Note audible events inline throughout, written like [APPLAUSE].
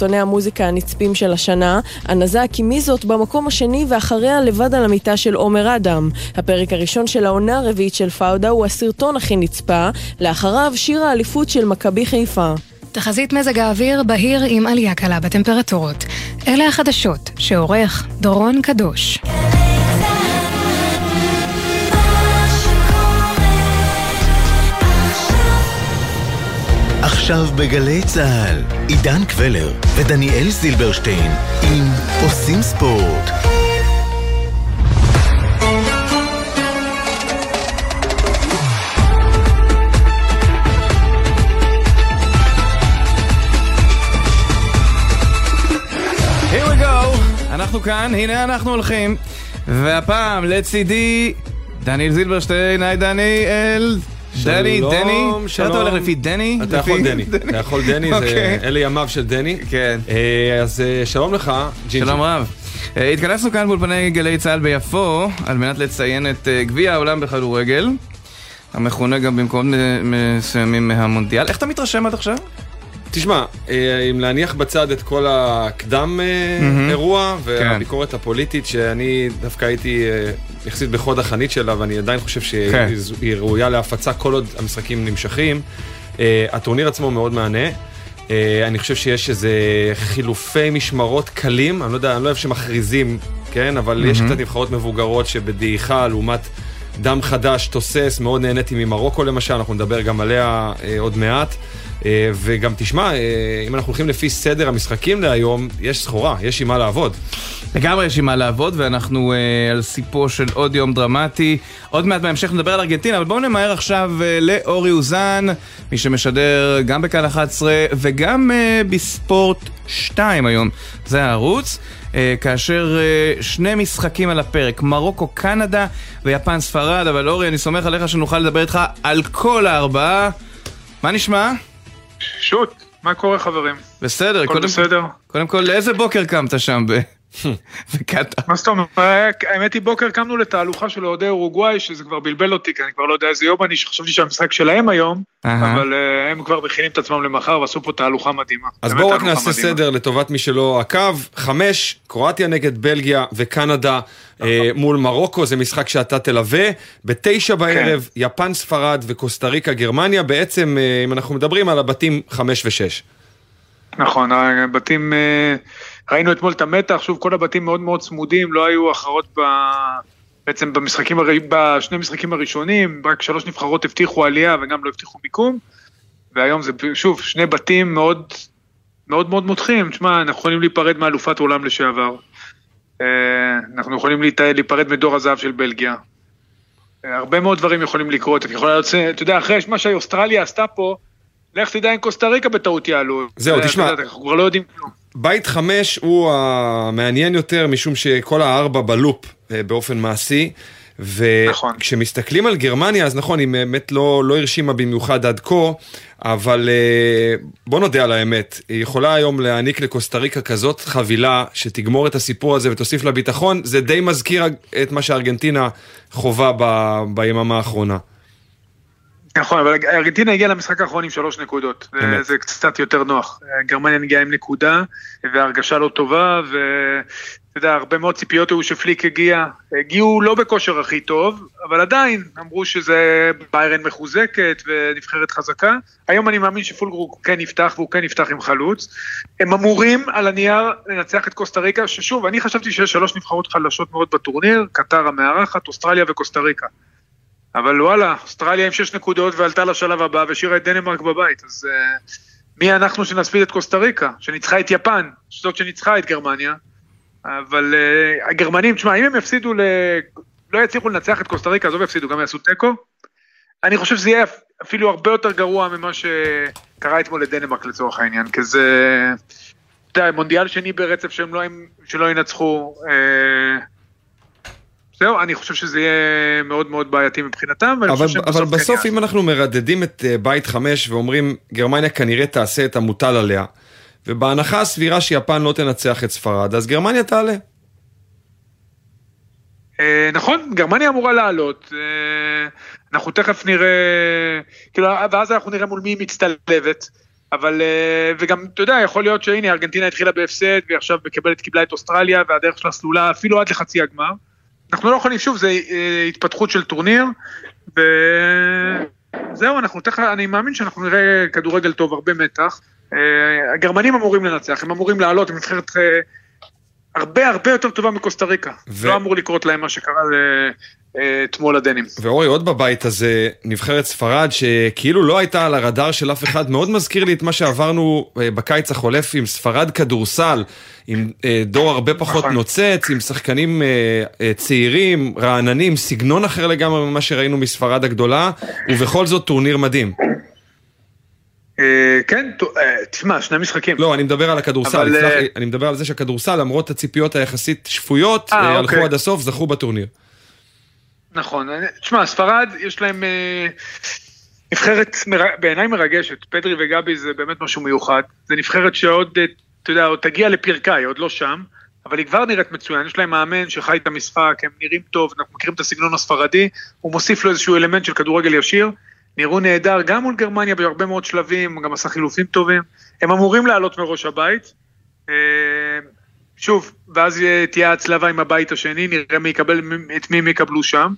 סרטוני המוזיקה הנצפים של השנה, הנזק כי מי זאת במקום השני ואחריה לבד על המיטה של עומר אדם. הפרק הראשון של העונה הרביעית של פאודה הוא הסרטון הכי נצפה, לאחריו שיר האליפות של מכבי חיפה. תחזית מזג האוויר בהיר עם עלייה קלה בטמפרטורות. אלה החדשות שעורך דורון קדוש. עכשיו בגלי צה"ל, עידן קבלר ודניאל זילברשטיין עם עושים ספורט. Here we go, אנחנו כאן, הנה אנחנו הולכים. והפעם לצידי דניאל זילברשטיין, היי דניאל דני, שלום, דני, שלום. אתה הולך לפי דני? אתה יכול דני, אתה יכול דני, אוקיי. אלה ימיו של דני. כן. אה, אז אה, שלום לך, ג'ינג'י. שלום רב. אה, התכנסנו כאן באולפני גלי צה"ל ביפו על מנת לציין את גביע העולם בכדורגל, המכונה גם במקומות מסוימים מהמונדיאל. איך אתה מתרשם עד עכשיו? תשמע, אה, אם להניח בצד את כל הקדם מהמם. אירוע כן. והביקורת הפוליטית שאני דווקא הייתי אה, יחסית בחוד החנית שלה ואני עדיין חושב כן. שהיא ראויה להפצה כל עוד המשחקים נמשכים. הטורניר עצמו מאוד מהנה. אה, אני חושב שיש איזה חילופי משמרות קלים, אני לא יודע, אני לא אוהב שמכריזים, כן? אבל יש מהמם. קצת נבחרות מבוגרות שבדעיכה לעומת דם חדש, תוסס, מאוד נהניתי ממרוקו למשל, אנחנו נדבר גם עליה אה, עוד מעט. אה, וגם תשמע, אה, אם אנחנו הולכים לפי סדר המשחקים להיום, יש סחורה, יש עם מה לעבוד. לגמרי יש עם מה לעבוד, ואנחנו אה, על סיפו של עוד יום דרמטי. עוד מעט בהמשך נדבר על ארגנטינה, אבל בואו נמהר עכשיו לאורי אוזן, מי שמשדר גם בכאן 11 וגם בספורט 2 היום. זה הערוץ. כאשר שני משחקים על הפרק, מרוקו, קנדה ויפן, ספרד, אבל אורי, אני סומך עליך שנוכל לדבר איתך על כל הארבעה. מה נשמע? שוט, מה קורה חברים? בסדר, קודם, בסדר? קודם כל, לאיזה בוקר קמת שם ב- [LAUGHS] מה זאת אומרת? האמת היא בוקר קמנו לתהלוכה של אוהדי אורוגוואי שזה כבר בלבל אותי כי אני כבר לא יודע איזה יום אני חשבתי שהמשחק שלהם היום. אבל אה, הם כבר מכינים את עצמם למחר ועשו פה תהלוכה מדהימה. אז בואו רק נעשה. סדר לטובת מי שלא עקב. חמש, קרואטיה נגד בלגיה וקנדה אה, מול מרוקו, זה משחק שאתה תלווה. בתשע בערב, יפן, ספרד וקוסטה ריקה, גרמניה. בעצם, אה, אם אנחנו מדברים על הבתים חמש ושש. נכון, הבתים, ראינו אתמול את המתח, שוב כל הבתים מאוד מאוד צמודים, לא היו הכרעות ב... בעצם במשחקים, הר- בשני המשחקים הראשונים, רק שלוש נבחרות הבטיחו עלייה וגם לא הבטיחו מיקום, והיום זה שוב שני בתים מאוד מאוד מאוד מותחים, תשמע, אנחנו יכולים להיפרד מאלופת עולם לשעבר, אה, אנחנו יכולים להיפרד מדור הזהב של בלגיה, אה, הרבה מאוד דברים יכולים לקרות, יכולה לצאת, אתה יודע, אחרי מה שאוסטרליה עשתה פה, לך תדע אם קוסטה ריקה בטעות יעלו. זהו, תשמע. אנחנו כבר לא יודעים כלום. בית חמש הוא המעניין יותר, משום שכל הארבע בלופ אה, באופן מעשי. נכון. וכשמסתכלים על גרמניה, אז נכון, היא באמת לא, לא הרשימה במיוחד עד כה, אבל אה, בוא נודה על האמת, היא יכולה היום להעניק לקוסטה ריקה כזאת חבילה שתגמור את הסיפור הזה ותוסיף לה ביטחון, זה די מזכיר את מה שארגנטינה חווה ב, ביממה האחרונה. נכון, אבל ארגנטינה הגיעה למשחק האחרון עם שלוש נקודות. אמת. זה- קצת יותר נוח. גרמניה הגיעה עם נקודה, והרגשה לא טובה, ואתה יודע, הרבה מאוד ציפיות היו שפליק הגיע. הגיעו לא בכושר הכי טוב, אבל עדיין אמרו שזה ביירן מחוזקת ונבחרת חזקה. היום אני מאמין שפולגרוק כן יפתח, והוא כן יפתח עם חלוץ. הם אמורים על הנייר לנצח את קוסטה ריקה, ששוב, אני חשבתי שיש שלוש נבחרות חלשות מאוד בטורניר, קטר המארחת, אוסטרליה וקוסטה ריקה. אבל וואלה, אוסטרליה עם שש נקודות ועלתה לשלב הבא והשאירה את דנמרק בבית, אז uh, מי אנחנו שנספיד את קוסטה ריקה, שניצחה את יפן, זאת שניצחה את גרמניה, אבל uh, הגרמנים, תשמע, אם הם יפסידו, ל... לא יצליחו לנצח את קוסטה ריקה, עזוב יפסידו, גם יעשו תיקו, אני חושב שזה יהיה אפילו הרבה יותר גרוע ממה שקרה אתמול לדנמרק לצורך העניין, כי זה, אתה יודע, מונדיאל שני ברצף שהם לא, שלא ינצחו, uh, זהו, אני חושב שזה יהיה מאוד מאוד בעייתי מבחינתם, אבל, אבל כן בסוף יעשו. אם אנחנו מרדדים את אה, בית חמש ואומרים גרמניה כנראה תעשה את המוטל עליה ובהנחה הסבירה שיפן לא תנצח את ספרד אז גרמניה תעלה. אה, נכון, גרמניה אמורה לעלות, אה, אנחנו תכף נראה, כאילו, ואז אנחנו נראה מול מי היא מצטלבת. אבל, וגם, אתה יודע, יכול להיות שהנה, ארגנטינה התחילה בהפסד, והיא עכשיו מקבלת, קיבלה את אוסטרליה, והדרך שלה סלולה אפילו עד לחצי הגמר. אנחנו לא יכולים, שוב, זה אה, התפתחות של טורניר, וזהו, אנחנו תכף, אני מאמין שאנחנו נראה כדורגל טוב, הרבה מתח. אה, הגרמנים אמורים לנצח, הם אמורים לעלות, הם נבחרת הרבה הרבה יותר טובה מקוסטה ריקה. ו... לא אמור לקרות להם מה שקרה אתמול הדנים. ואורי, עוד בבית הזה, נבחרת ספרד שכאילו לא הייתה על הרדאר של אף אחד, מאוד מזכיר לי את מה שעברנו אה, בקיץ החולף עם ספרד כדורסל, עם אה, דור הרבה פחות נכון. נוצץ, עם שחקנים אה, צעירים, רעננים, סגנון אחר לגמרי ממה שראינו מספרד הגדולה, ובכל זאת טורניר מדהים. כן, תשמע, שני משחקים. לא, אני מדבר על הכדורסל, אני מדבר על זה שהכדורסל, למרות הציפיות היחסית שפויות, הלכו אוקיי. עד הסוף, זכו בטורניר. נכון, תשמע, ספרד יש להם אה, נבחרת מר... בעיניי מרגשת, פדרי וגבי זה באמת משהו מיוחד, זה נבחרת שעוד, אה, אתה יודע, עוד תגיע לפרקה, היא עוד לא שם, אבל היא כבר נראית מצוין, יש להם מאמן שחי את המשחק, הם נראים טוב, אנחנו מכירים את הסגנון הספרדי, הוא מוסיף לו איזשהו אלמנט של כדורגל ישיר, נראו נהדר גם מול גרמניה בהרבה מאוד שלבים, גם עשה חילופים טובים, הם אמורים לעלות מראש הבית. שוב, ואז תהיה הצלבה עם הבית השני, נראה מי יקבל, את מי הם יקבלו שם.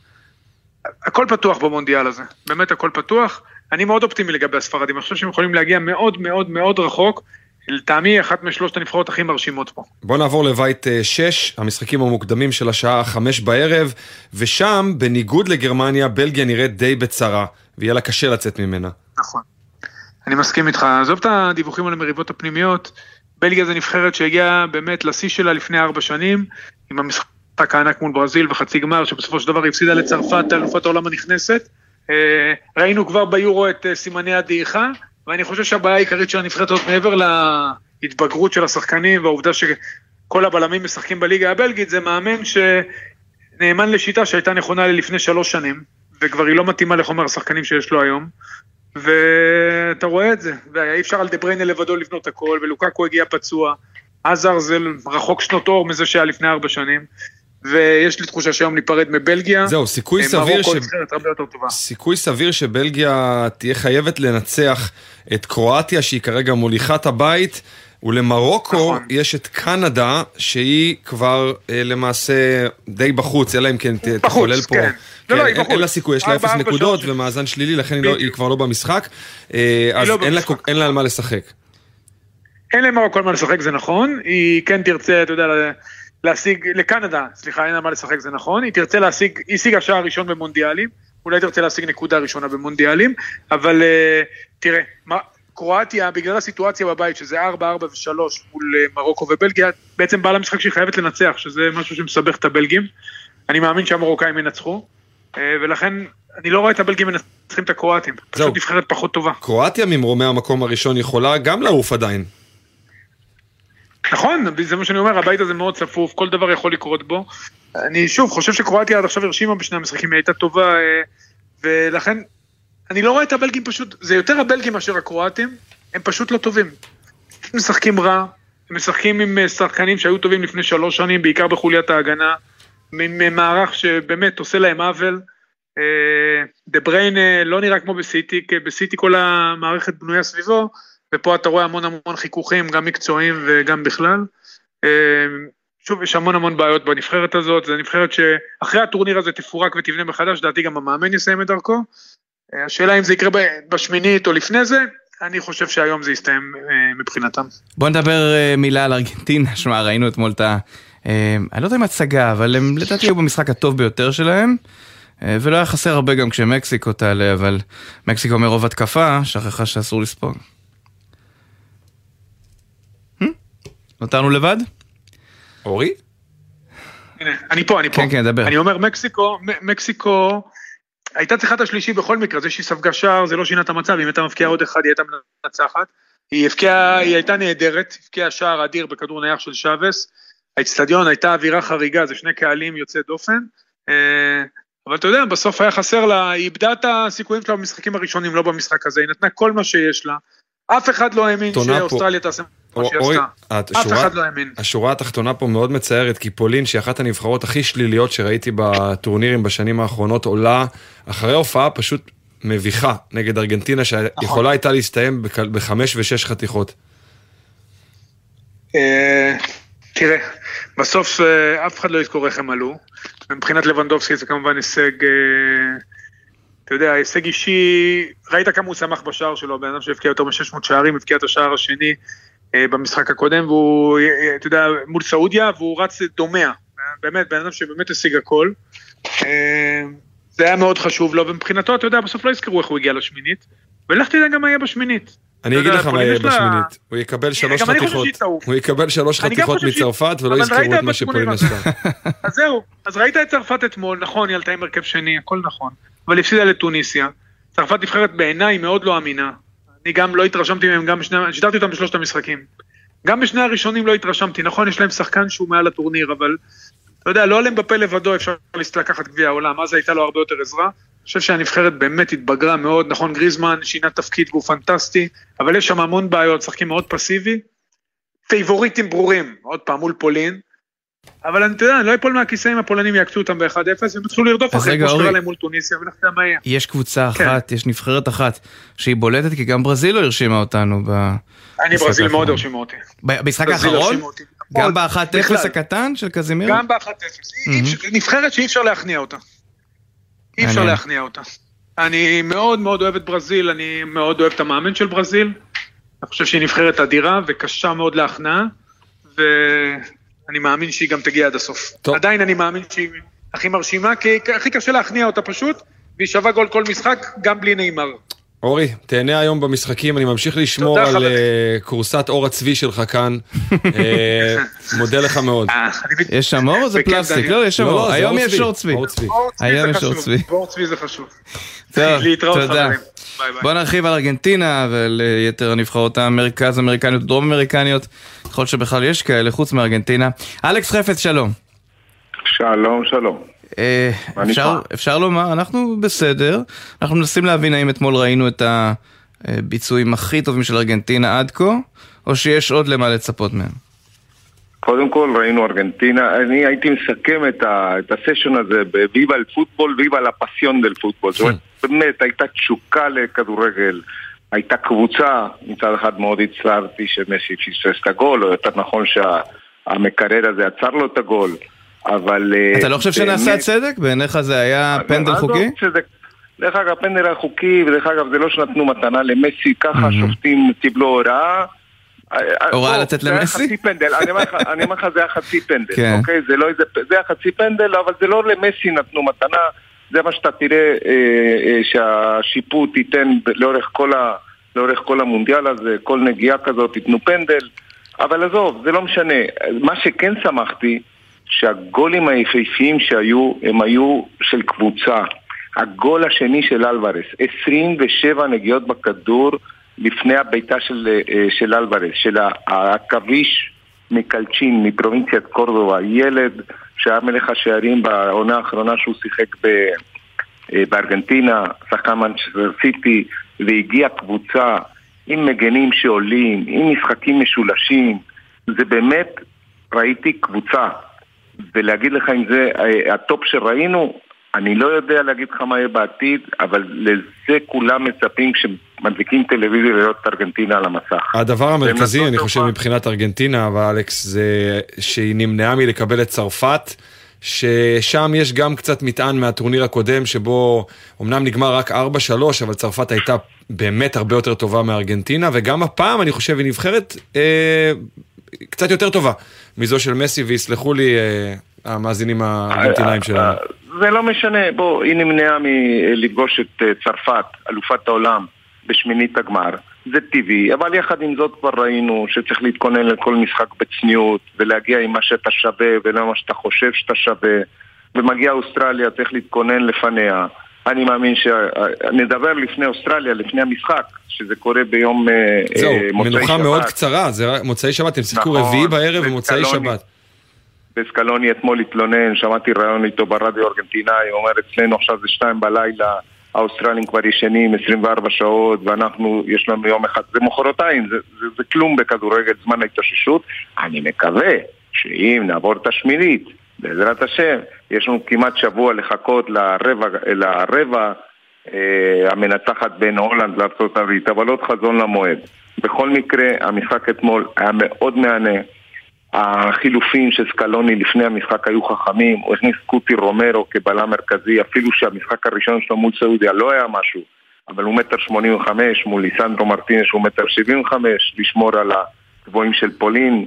הכל פתוח במונדיאל הזה, באמת הכל פתוח. אני מאוד אופטימי לגבי הספרדים, אני חושב שהם יכולים להגיע מאוד מאוד מאוד רחוק. לטעמי אחת משלושת הנבחרות הכי מרשימות פה. בוא נעבור לבית 6, אה, המשחקים המוקדמים של השעה 5 בערב, ושם, בניגוד לגרמניה, בלגיה נראית די בצרה, ויהיה לה קשה לצאת ממנה. נכון. אני מסכים איתך. עזוב את הדיווחים על המריבות הפנימיות, בלגיה זה נבחרת שהגיעה באמת לשיא שלה לפני ארבע שנים, עם המשחק הענק מול ברזיל וחצי גמר, שבסופו של דבר הפסידה לצרפת, אלופת העולם הנכנסת. אה, ראינו כבר ביורו את אה, סימני הדעיכה, ואני חושב שהבעיה העיקרית של הנבחרת הזאת, מעבר להתבגרות של השחקנים והעובדה שכל הבלמים משחקים בליגה הבלגית, זה מאמן שנאמן לשיטה שהייתה נכונה ללפני שלוש שנים, וכבר היא לא מתאימה לחומר השחקנים שיש לו היום. ואתה רואה את זה, ואי אפשר על דה בריינה לבדו לבנות הכל, ולוקקו הגיע פצוע, עזר זה רחוק שנות אור מזה שהיה לפני ארבע שנים, ויש לי תחושה שהיום ניפרד מבלגיה. זהו, סיכוי סביר, ש... סיכוי סביר שבלגיה תהיה חייבת לנצח את קרואטיה, שהיא כרגע מוליכת הבית. ולמרוקו נכון. יש את קנדה, שהיא כבר אה, למעשה די בחוץ, אלא אם כן תחולל פה. כן. כן, לא, לא, אין, אין לה סיכוי, יש לה אפס נקודות ומאזן שלילי, לכן היא, לא, היא כבר לא במשחק. אה, אז לא אין, לה, אין לה על מה לשחק. אין למרוקו על מה לשחק, זה נכון. היא כן תרצה, אתה יודע, להשיג, לקנדה, סליחה, אין לה מה לשחק, זה נכון. היא תרצה להשיג, היא השיגה שער ראשון במונדיאלים. אולי תרצה להשיג נקודה ראשונה במונדיאלים, אבל uh, תראה, מה, קרואטיה, בגלל הסיטואציה בבית, שזה 4-4 ו-3 מול uh, מרוקו ובלגיה, בעצם באה למשחק שהיא חייבת לנצח, שזה משהו שמסבך את הבלגים. אני מאמין שהמרוקאים ינצחו, uh, ולכן אני לא רואה את הבלגים מנצחים את הקרואטים. פשוט נבחרת פחות טובה. קרואטיה ממרומי המקום הראשון יכולה גם לעוף עדיין. נכון, זה מה שאני אומר, הבית הזה מאוד צפוף, כל דבר יכול לקרות בו. אני שוב חושב שקרואטיה עד עכשיו הרשימה בשני המשחקים, היא הייתה טובה, אה, ולכן אני לא רואה את הבלגים פשוט, זה יותר הבלגים מאשר הקרואטים, הם פשוט לא טובים. הם משחקים רע, הם משחקים עם אה, שחקנים שהיו טובים לפני שלוש שנים, בעיקר בחוליית ההגנה, עם אה, שבאמת עושה להם עוול. דה בריין לא נראה כמו בסיטי, כי בסיטי כל המערכת בנויה סביבו, ופה אתה רואה המון המון חיכוכים, גם מקצועיים וגם בכלל. אה, שוב, יש המון המון בעיות בנבחרת הזאת, זו נבחרת שאחרי הטורניר הזה תפורק ותבנה מחדש, לדעתי גם המאמן יסיים את דרכו. אה, השאלה אם זה יקרה בשמינית או לפני זה, אני חושב שהיום זה יסתיים אה, מבחינתם. בוא נדבר מילה על ארגנטינה, [LAUGHS] שמע, ראינו אתמול את ה... אני לא יודע אם הצגה, אבל הם לדעתי היו במשחק הטוב ביותר שלהם. ולא היה חסר הרבה גם כשמקסיקו תעלה, אבל מקסיקו מרוב התקפה, שכחה שאסור לספוג. נותרנו לבד? אורי? הנה, אני פה, אני פה. כן, כן, דבר. אני אומר, מקסיקו, מקסיקו הייתה צריכה את השלישי בכל מקרה, זה שהיא ספגה שער זה לא שינה את המצב, אם הייתה מבקיעה עוד אחד היא הייתה מנצחת. היא הבקיעה, היא הייתה נהדרת, הבקיעה שער אדיר בכדור נייח של שווס. האצטדיון הייתה אווירה חריגה, זה שני קהלים יוצאי דופן. אה, אבל אתה יודע, בסוף היה חסר לה, היא איבדה את הסיכויים שלה במשחקים הראשונים, לא במשחק הזה, היא נתנה כל מה שיש לה. אף אחד לא האמין שאוסטרליה תעשה כמו שהיא עשתה. אף אחד לא האמין. השורה התחתונה פה מאוד מצערת, כי פולין, שהיא אחת הנבחרות הכי שליליות שראיתי בטורנירים בשנים האחרונות, עולה אחרי הופעה פשוט מביכה נגד ארגנטינה, שיכולה הייתה להסתיים בכ- בחמש ושש חתיכות. אה, תראה, בסוף אה, אף אחד לא יזכור איך הם עלו. מבחינת לבנדובסקי זה כמובן הישג, אה, אתה יודע, הישג אישי, ראית כמה הוא שמח בשער שלו, בן אדם שהבקיע יותר מ-600 שערים, הבקיע את השער השני במשחק הקודם, והוא, אה, אתה יודע, מול סעודיה, והוא רץ דומע. באמת, בן אדם שבאמת השיג הכל. אה, זה היה מאוד חשוב לו, ומבחינתו, אתה יודע, בסוף לא יזכרו איך הוא הגיע לשמינית. ולך תדע גם מה יהיה בשמינית. אני אגיד לך מה יהיה בשמינית, הוא יקבל שלוש חתיכות. הוא יקבל שלוש חתיכות מצרפת ולא יזכרו את מה שפולין 80. עשתה. אז זהו, אז ראית את צרפת אתמול, נכון, היא עלתה עם הרכב שני, הכל נכון, אבל הפסידה לטוניסיה. צרפת נבחרת בעיניי מאוד לא אמינה. אני גם לא התרשמתי מהם, גם בשני, שידרתי אותם בשלושת המשחקים. גם בשני הראשונים לא התרשמתי, נכון, יש להם שחקן שהוא מעל הטורניר, אבל אתה יודע, לא עליהם בפה לבדו אפשר לקחת גביע העולם, אז הייתה לו הרבה יותר עזרה. אני חושב שהנבחרת באמת התבגרה מאוד, נכון, גריזמן שינה תפקיד והוא פנטסטי, אבל יש שם המון בעיות, משחקים מאוד פסיבי. פייבוריטים ברורים, עוד פעם מול פולין, אבל אני, אתה יודע, אני לא אפול מהכיסא אם הפולנים יעקצו אותם ב-1-0, הם יתחילו לרדוף רגע, כמו שקרה. להם מול טוניסיה, ולך תדע מה יהיה. יש קבוצה כן. אחת, יש נבחרת אחת, שהיא בולטת, כי גם ברזיל לא הרשימה אותנו ב... אני ברזיל מאוד. הרשימו אותי. במשחק האחרון? גם מאוד, ב-1-0 בכלל. הקטן של קזימירו? גם ב-1-0. אי אפשר- נבחרת שאי אפשר להכניע אותה. אי אפשר. להכניע אותה. אני מאוד מאוד אוהב את ברזיל, אני מאוד אוהב את המאמן של ברזיל. אני חושב שהיא נבחרת אדירה וקשה מאוד להכנעה, ואני מאמין שהיא גם תגיע עד הסוף. טוב. עדיין אני מאמין שהיא הכי מרשימה, כי הכי קשה להכניע אותה פשוט, והיא שווה גול כל משחק, גם בלי נאמר. אורי, תהנה היום במשחקים, אני ממשיך לשמור על חברי. אה, כורסת עור הצבי שלך כאן. אה, [LAUGHS] מודה לך מאוד. אה, יש שם אור או זה פלסטיק? לא, יש שם לא, אור. לא, זה היום עור יש אור צבי. עור היום זה יש אור חשוב, צבי. בור צבי זה חשוב. טוב, להתראות תודה. בוא נרחיב על ארגנטינה וליתר הנבחרות המרכז אמריקניות, דרום אמריקניות, ככל שבכלל יש כאלה, חוץ מארגנטינה. אלכס חפץ, שלום. שלום, שלום. אה, אפשר? אפשר לומר, אנחנו בסדר, אנחנו מנסים להבין האם אתמול ראינו את הביצועים הכי טובים של ארגנטינה עד כה, או שיש עוד למה לצפות מהם. קודם כל ראינו ארגנטינה, אני הייתי מסכם את, ה, את הסשן הזה בוויבה אל פוטבול, ויבה לה פסיון דל פוטבול. זאת אומרת, באמת, הייתה תשוקה לכדורגל, הייתה קבוצה, מצד אחד מאוד הצטערתי שמסי פספס את הגול, או יותר נכון שהמקרר הזה עצר לו את הגול, אבל... אה, אתה לא חושב שנעשה צדק? בעיניך זה היה פנדל חוקי? דרך אגב, פנדל היה חוקי, ודרך אגב, זה לא שנתנו מתנה למסי, ככה השופטים קיבלו הוראה. הוראה בוא, לתת זה היה למסי? חצי פנדל, אני אומר לך- זה היה חצי פנדל, כן. אוקיי? זה לא זה היה חצי פנדל, אבל זה לא למסי נתנו מתנה, זה מה שאתה תראה אה, אה, שהשיפוט ייתן. לאורך כל המונדיאל הזה, כל נגיעה כזאת ייתנו פנדל, אבל עזוב, זה לא משנה. מה שכן שמחתי, שהגולים היפהפיים שהיו, הם היו של קבוצה. הגול השני של אלוורס, 27 נגיעות בכדור לפני הבעיטה של, אה, של אלבארס, של העכביש מקלצ'ין, מפרובינציית קורדובה, ילד שהיה מלך השערים בעונה האחרונה שהוא שיחק ב... אה, בארגנטינה, שחקן מנצ'סטר סיטי, והגיעה קבוצה עם מגנים שעולים, עם משחקים משולשים. זה באמת, ראיתי קבוצה. ולהגיד לך אם זה אה, הטופ שראינו, אני לא יודע להגיד לך מה יהיה בעתיד, אבל לזה כולם מצפים כשמדליקים טלוויזיה לראות את ארגנטינה על המסך. הדבר המרכזי, אני. חושב, מבחינת ארגנטינה, אבל אלכס, זה שהיא נמנעה מלקבל את צרפת, ששם יש גם קצת מטען מהטורניר הקודם, שבו אמנם נגמר רק 4-3, אבל צרפת הייתה באמת הרבה יותר טובה מארגנטינה, וגם הפעם, אני חושב, היא נבחרת אה, קצת יותר טובה מזו של מסי, ויסלחו לי אה, המאזינים הארגנטינאים שלנו. זה לא משנה, בוא, היא נמנעה מלפגוש את אה, צרפת, אלופת העולם, בשמינית הגמר. זה טבעי, אבל יחד עם זאת כבר ראינו שצריך להתכונן לכל משחק בצניעות ולהגיע עם מה שאתה שווה ולא מה שאתה חושב שאתה שווה ומגיעה אוסטרליה, צריך להתכונן לפניה. אני מאמין שנדבר לפני אוסטרליה, לפני המשחק, שזה קורה ביום אה, זהו, אה, מוצאי מנוחה שבת. מאוד קצרה, זה מוצאי שבת, הם שיחקו נכון, רביעי בערב ומוצאי. שבת. וסקלוני אתמול התלונן, שמעתי ראיון איתו ברדיו הארגנטינאי, הוא אומר אצלנו עכשיו זה שתיים בלילה, האוסטרלים כבר ישנים 24 שעות ואנחנו, יש לנו יום אחד, זה מחרתיים, זה, זה, זה כלום בכדורגל, זמן ההתאוששות. אני מקווה שאם נעבור את השמינית, בעזרת השם, יש לנו כמעט שבוע לחכות לרבע, לרבע אה, המנצחת בין הולנד לארה"ב, אבל עוד חזון למועד. בכל מקרה, המשחק אתמול היה מאוד מהנה. החילופים של סקלוני לפני המשחק היו חכמים, הוא הכניס קוטי רומרו כבלם מרכזי, אפילו שהמשחק הראשון שלו מול סעודיה לא היה משהו, אבל הוא מטר שמונים וחמש, מול ליסנדרו מרטינש הוא מטר שבעים וחמש, לשמור על הגבוהים של פולין,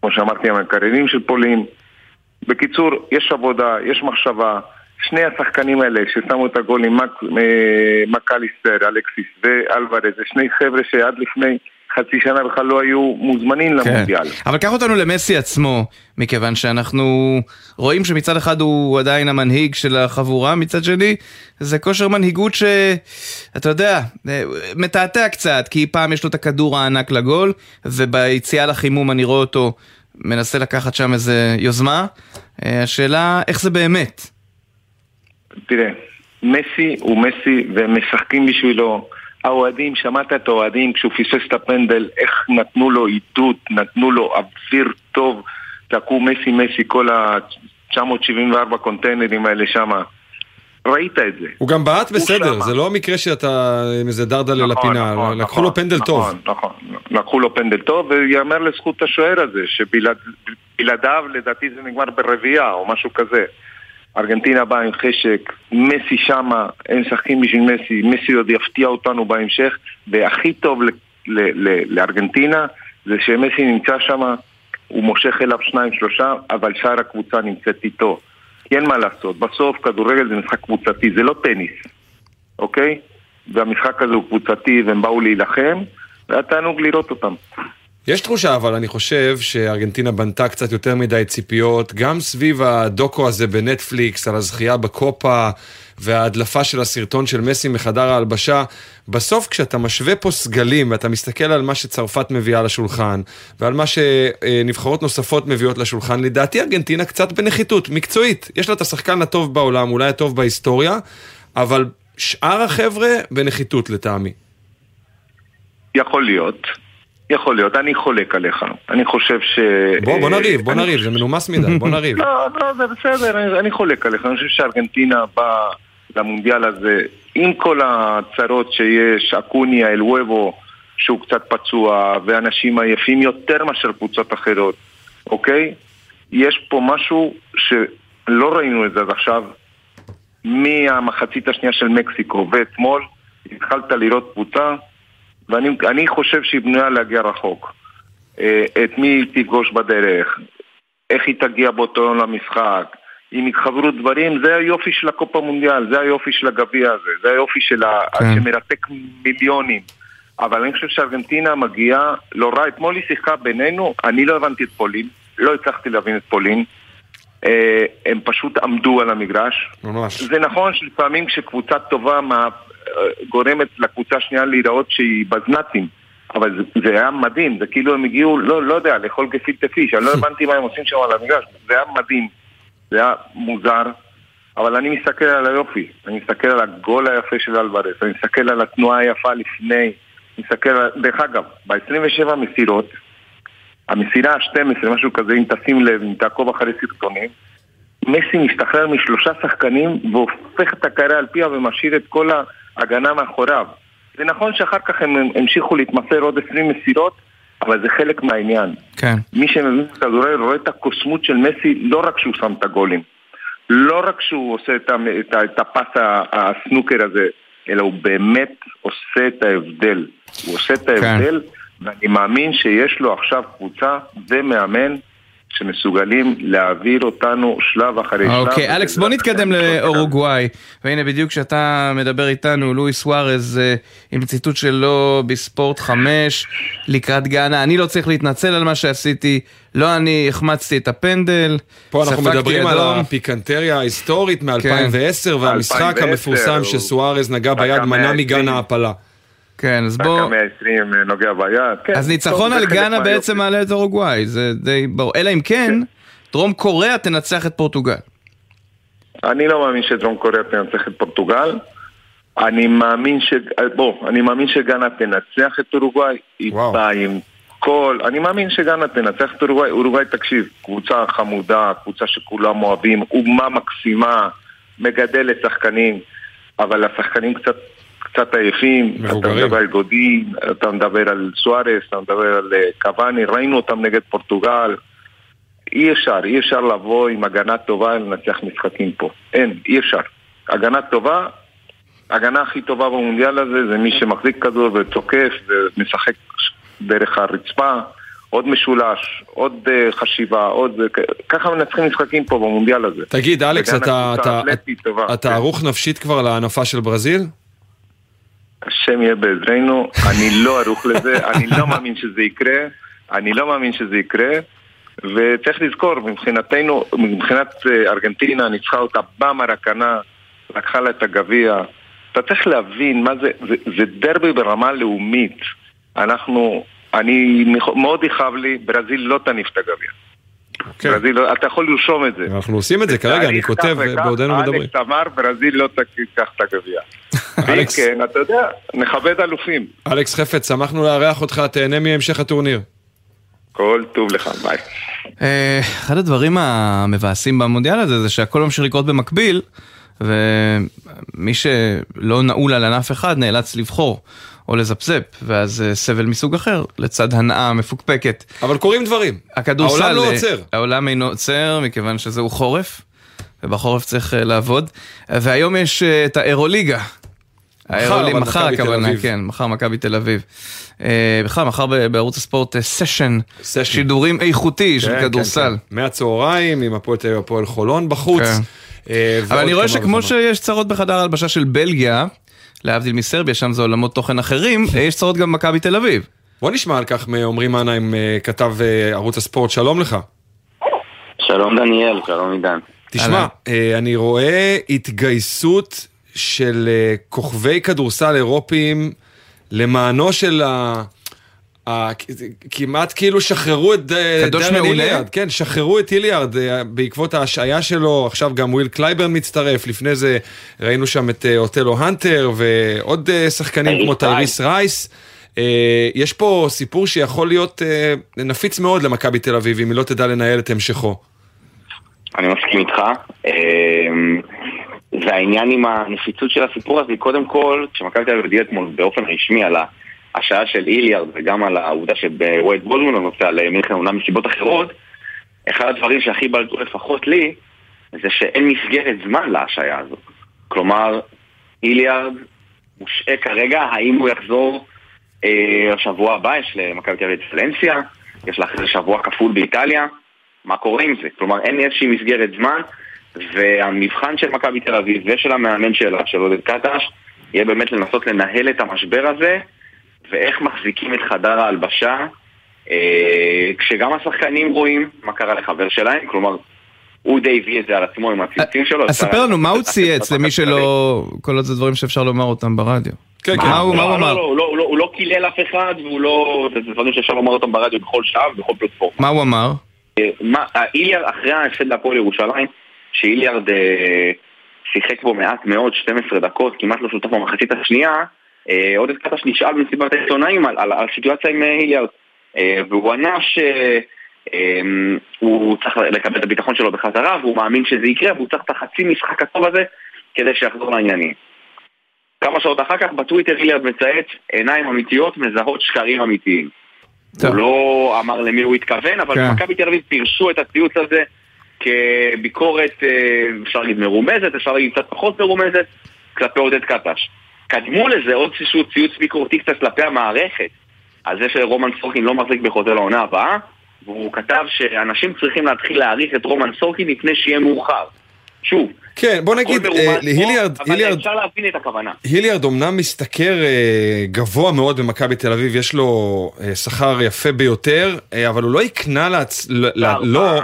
כמו שאמרתי, המקררים של פולין. בקיצור, יש עבודה, יש מחשבה. שני השחקנים האלה ששמו את הגולים, מק, אה, מקליסטר, אלכסיס ואלוורז, זה שני חבר'ה שעד לפני חצי שנה בכלל לא היו מוזמנים כן. למונדיאל. אבל קח אותנו למסי עצמו, מכיוון שאנחנו רואים שמצד אחד הוא עדיין המנהיג של החבורה, מצד שני זה כושר מנהיגות שאתה יודע, אה, מתעתע קצת, כי פעם יש לו את הכדור הענק לגול, וביציאה לחימום אני רואה אותו מנסה לקחת שם איזה יוזמה. אה, השאלה, איך זה באמת? תראה, מסי הוא מסי והם משחקים בשבילו. האוהדים, שמעת את האוהדים כשהוא פספס את הפנדל, איך נתנו לו עידוד, נתנו לו אוויר טוב, תקעו מסי מסי כל ה-974 קונטיינרים האלה שמה. ראית את זה. הוא גם בעט בסדר, שמה. זה לא המקרה שאתה עם איזה דרדלה נכון, לפינה, נכון, לקחו נכון, לו פנדל נכון, טוב. נכון, לקחו לו פנדל טוב, ויאמר לזכות השוער הזה, שבלעדיו לדעתי זה נגמר ברביעייה או משהו כזה. ארגנטינה באה עם חשק, מסי שמה, הם משחקים בשביל מסי, מסי עוד יפתיע אותנו בהמשך, והכי טוב ל- ל- ל- לארגנטינה זה שמסי נמצא שמה, הוא מושך אליו שניים שלושה, אבל שאר הקבוצה נמצאת איתו. כי אין מה לעשות, בסוף כדורגל זה משחק קבוצתי, זה לא טניס, אוקיי? והמשחק הזה הוא קבוצתי והם באו להילחם, והיה תענוג לראות אותם. יש תחושה, אבל אני חושב שארגנטינה בנתה קצת יותר מדי ציפיות, גם סביב הדוקו הזה בנטפליקס, על הזכייה בקופה, וההדלפה של הסרטון של מסי מחדר ההלבשה. בסוף כשאתה משווה פה סגלים, ואתה מסתכל על מה שצרפת מביאה לשולחן, ועל מה שנבחרות נוספות מביאות לשולחן, לדעתי ארגנטינה קצת בנחיתות, מקצועית. יש לה את השחקן הטוב בעולם, אולי הטוב בהיסטוריה, אבל שאר החבר'ה בנחיתות לטעמי. יכול להיות, יכול להיות, אני חולק עליך. אני חושב ש... בוא, בוא נריב, בוא נריב, זה מנומס מדי, בוא [LAUGHS] נריב. לא, לא, זה בסדר, אני, אני חולק עליך. אני חושב שארגנטינה באה למונדיאל הזה עם כל הצרות שיש, אקוניה, אל וובו, שהוא קצת פצוע, ואנשים עייפים יותר מאשר קבוצות אחרות, אוקיי? יש פה משהו שלא ראינו את זה עד עכשיו, מהמחצית השנייה של מקסיקו ואתמול, התחלת לראות קבוצה, ואני אני חושב שהיא בנויה להגיע רחוק. אה, את מי היא תפגוש בדרך, איך היא תגיע באותו יום למשחק, אם יתחברו דברים, זה היופי של הקופה מונדיאל, זה היופי של הגביע הזה, זה היופי של ה... כן. שמרתק מיליונים. אבל אני חושב שארגנטינה מגיעה לא רע, אתמול היא שיחקה בינינו, אני לא הבנתי את פולין, לא הצלחתי להבין את פולין. אה, הם פשוט עמדו על המגרש. ממש. זה נכון שלפעמים כשקבוצה טובה גורמת לקבוצה השנייה להיראות שהיא בזנ"טים, אבל זה, זה היה מדהים, זה כאילו הם הגיעו, לא, לא יודע, לאכול גפילטה פיש, אני לא הבנתי מה הם עושים שם על המגרש, זה היה מדהים, זה היה מוזר, אבל אני מסתכל על היופי, אני מסתכל על הגול היפה של אלוורס, אני מסתכל על התנועה היפה לפני, אני מסתכל על, דרך אגב, ב-27 מסירות, המסירה ה-12, משהו כזה, אם תשים לב, אם תעקוב אחרי סרטונים, מסי משתחרר משלושה שחקנים והופך את הקערה על פיה ומשאיר את כל ההגנה מאחוריו. זה נכון שאחר כך הם המשיכו להתמסר עוד 20 מסירות, אבל זה חלק מהעניין. כן. מי שמבין את הכדורגל רואה את הקוסמות של מסי לא רק שהוא שם את הגולים, לא רק שהוא עושה את, את, את הפס הסנוקר הזה, אלא הוא באמת עושה את ההבדל. הוא עושה את ההבדל, ואני מאמין שיש לו עכשיו קבוצה ומאמן שמסוגלים להעביר אותנו שלב אחרי שלב. אוקיי, אלכס, בוא נתקדם לאורוגוואי. והנה, בדיוק כשאתה מדבר איתנו, לואי סוארז, אה, עם ציטוט שלו בספורט 5, לקראת גאנה. אני לא צריך להתנצל על מה שעשיתי, לא אני החמצתי את הפנדל, פה אנחנו מדברים על. הפיקנטריה ההיסטורית כן. מ-2010 והמשחק 2010, המפורסם שסוארז נגע ביד, מנע 120. מגן ההעפלה. כן, אז דקה בוא... 120 נוגע ביד. כן, אז ניצחון על גאנה. בעצם מעלה את אורוגוואי, זה די ברור. אלא אם כן, דרום קוריאה תנצח את פורטוגל. אני לא מאמין שדרום קוריאה תנצח את פורטוגל. אני מאמין ש... בוא, אני מאמין שגאנה תנצח את אורוגוואי. היא וואו. באה עם כל... אני מאמין שגאנה תנצח את אורוגוואי. אורוגוואי, תקשיב, קבוצה חמודה, קבוצה שכולם אוהבים, אומה מקסימה, מגדלת שחקנים. אבל השחקנים קצת, קצת עייפים. מבוגרים. אתה מדבר על גודין, אתה מדבר על סוארס, אתה מדבר על אה, קוואני, ראינו אותם נגד פורטוגל. אי אפשר, אי אפשר לבוא עם הגנה טובה לנצח משחקים פה. אין, אי אפשר. הגנה טובה, הגנה הכי טובה במונדיאל הזה זה מי שמחזיק כדור ותוקף ומשחק דרך הרצפה. עוד משולש, עוד אה, חשיבה, עוד... ככה מנצחים משחקים פה במונדיאל הזה. תגיד, אלכס, אתה, אתה. אתה כן. ערוך נפשית כבר להנפה של ברזיל? השם יהיה בעזרנו, אני לא ערוך לזה, אני לא מאמין שזה יקרה, אני לא מאמין שזה יקרה, וצריך לזכור, מבחינתנו, מבחינת אה, ארגנטינה, ניצחה אותה במרקנה, לקחה לה את הגביע. אתה צריך להבין מה זה, זה, זה דרבי ברמה לאומית. אנחנו, אני, מאוד יכאב לי, ברזיל לא תניף את הגביע. כן. ברזיל, לא- אתה יכול לרשום את זה. אנחנו עושים את זה כרגע, אני כותב וכך, בעודנו מדברים. אלכס אמר, ברזיל לא תיקח את הגביע. [LAUGHS] ואם אלכס. כן, אתה יודע, נכבד אלופים. אלכס חפץ, שמחנו לארח אותך, תהנה מהמשך הטורניר. כל טוב לך, ביי. אה, אחד הדברים המבאסים במונדיאל הזה זה שהכל ממשיך לקרות במקביל, ומי שלא נעול על ענף אחד נאלץ לבחור או לזפזפ, ואז אה, סבל מסוג אחר, לצד הנאה מפוקפקת. אבל קורים דברים. הכדורסל, העולם לא אה, עוצר. העולם אינו עוצר, מכיוון שזהו חורף, ובחורף צריך אה, לעבוד. והיום יש את האירוליגה. האירולי- מחר הכוונה. כן, מחר מכבי תל אביב. בכלל, מחר בערוץ הספורט סשן. שידורים איכותי של כן, כדורסל. כן, כן. מהצהריים, עם הפועל תל אביב, הפועל חולון בחוץ. כן. אבל אני רואה שכמו. שיש צרות בחדר ההלבשה של בלגיה, להבדיל מסרביה, שם זה עולמות תוכן אחרים, אה, יש צרות גם במכבי תל אביב. בוא נשמע על כך מעומרי מנהיים, אה, כתב אה, ערוץ הספורט, שלום לך. שלום דניאל, שלום עידן. תשמע, אני רואה התגייסות של כוכבי כדורסל אירופיים למענו של ה... ה- כמעט כאילו שחררו את דרן היליארד, כן, שחררו את היליארד אה, בעקבות ההשעיה שלו, עכשיו גם וויל קלייבורן מצטרף, לפני זה ראינו שם את אה, אוטלו הנטר ועוד אה, שחקנים כמו טייריס רייס. יש פה סיפור שיכול להיות נפיץ מאוד למכבי תל אביב, אם היא לא תדע לנהל את המשכו. אני מסכים איתך. והעניין עם הנפיצות של הסיפור הזה, קודם כל, כשמכבי תל אביב הודיעה אתמול באופן רשמי על ההשעיה של איליארד וגם על העובדה שבווייד בולדמן לא נוסע למלחם עונה מסיבות אחרות, אחד הדברים שהכי בלטו לפחות לי, זה שאין מסגרת זמן להשעיה הזאת. כלומר, איליארד מושעה כרגע, האם הוא יחזור אה, השבוע הבא, יש למכבי תל אביב את ולנסיה, יש לה אחרי שבוע כפול באיטליה, מה קורה עם זה? כלומר, אין איזושהי מסגרת זמן, והמבחן של מכבי תל אביב ושל המאמן שלה, של עודד קטש, יהיה באמת לנסות לנהל את המשבר הזה, ואיך מחזיקים את חדר ההלבשה, אה, כשגם השחקנים רואים מה קרה לחבר שלהם, כלומר, הוא די הביא את זה על עצמו עם הציוצים שלו. אז ספר לנו, מה הוא צייץ למי שלא... כל עוד זה דברים שאפשר לומר אותם ברדיו. כן, הוא מה הוא לא, אמר? לא, לא, לא, הוא לא קילל אף אחד, והוא לא... זה דברים שאפשר לומר אותם ברדיו בכל שעה ובכל פלטפורמה. מה הוא אמר? אה, איליארד, אחרי ההפסד להפועל ירושלים, שאיליארד אה, שיחק בו מעט מאוד, 12 דקות, כמעט לא שותף במחצית השנייה, עודד קטש נשאל במסיבת העיתונאים על, על, על סיטואציה עם אה, איליארד. אה, והוא ענה שהוא צריך לקבל את הביטחון שלו בחזרה, והוא מאמין שזה יקרה, והוא צריך את החצי משחק הטוב הזה כדי שיחזור לעניינים. כמה שעות אחר כך בטוויטר איליארד מצייץ עיניים אמיתיות מזהות שקרים אמיתיים. טוב. הוא לא אמר למי הוא התכוון, אבל כן. מכבי תל אביב פירשו את הציוץ הזה כביקורת, אה, אפשר להגיד מרומזת, אפשר להגיד קצת פחות מרומזת, כלפי עודד קטש. קדמו לזה עוד איזשהו ציוץ ביקורתי קצת כלפי המערכת, על זה שרומן סורקין לא מחזיק בחוזה לעונה הבאה, והוא כתב שאנשים צריכים להתחיל להעריך את רומן סורקין לפני שיהיה מאוחר. שוב, כן, בוא נגיד, אה, פה, להיליארד, אבל היליארד, אפשר להבין את הכוונה. היליארד אומנם משתכר אה, גבוה מאוד במכבי תל אביב, יש לו אה, שכר יפה ביותר, אה, אבל הוא לא הקנה לעצ... ל-. לא,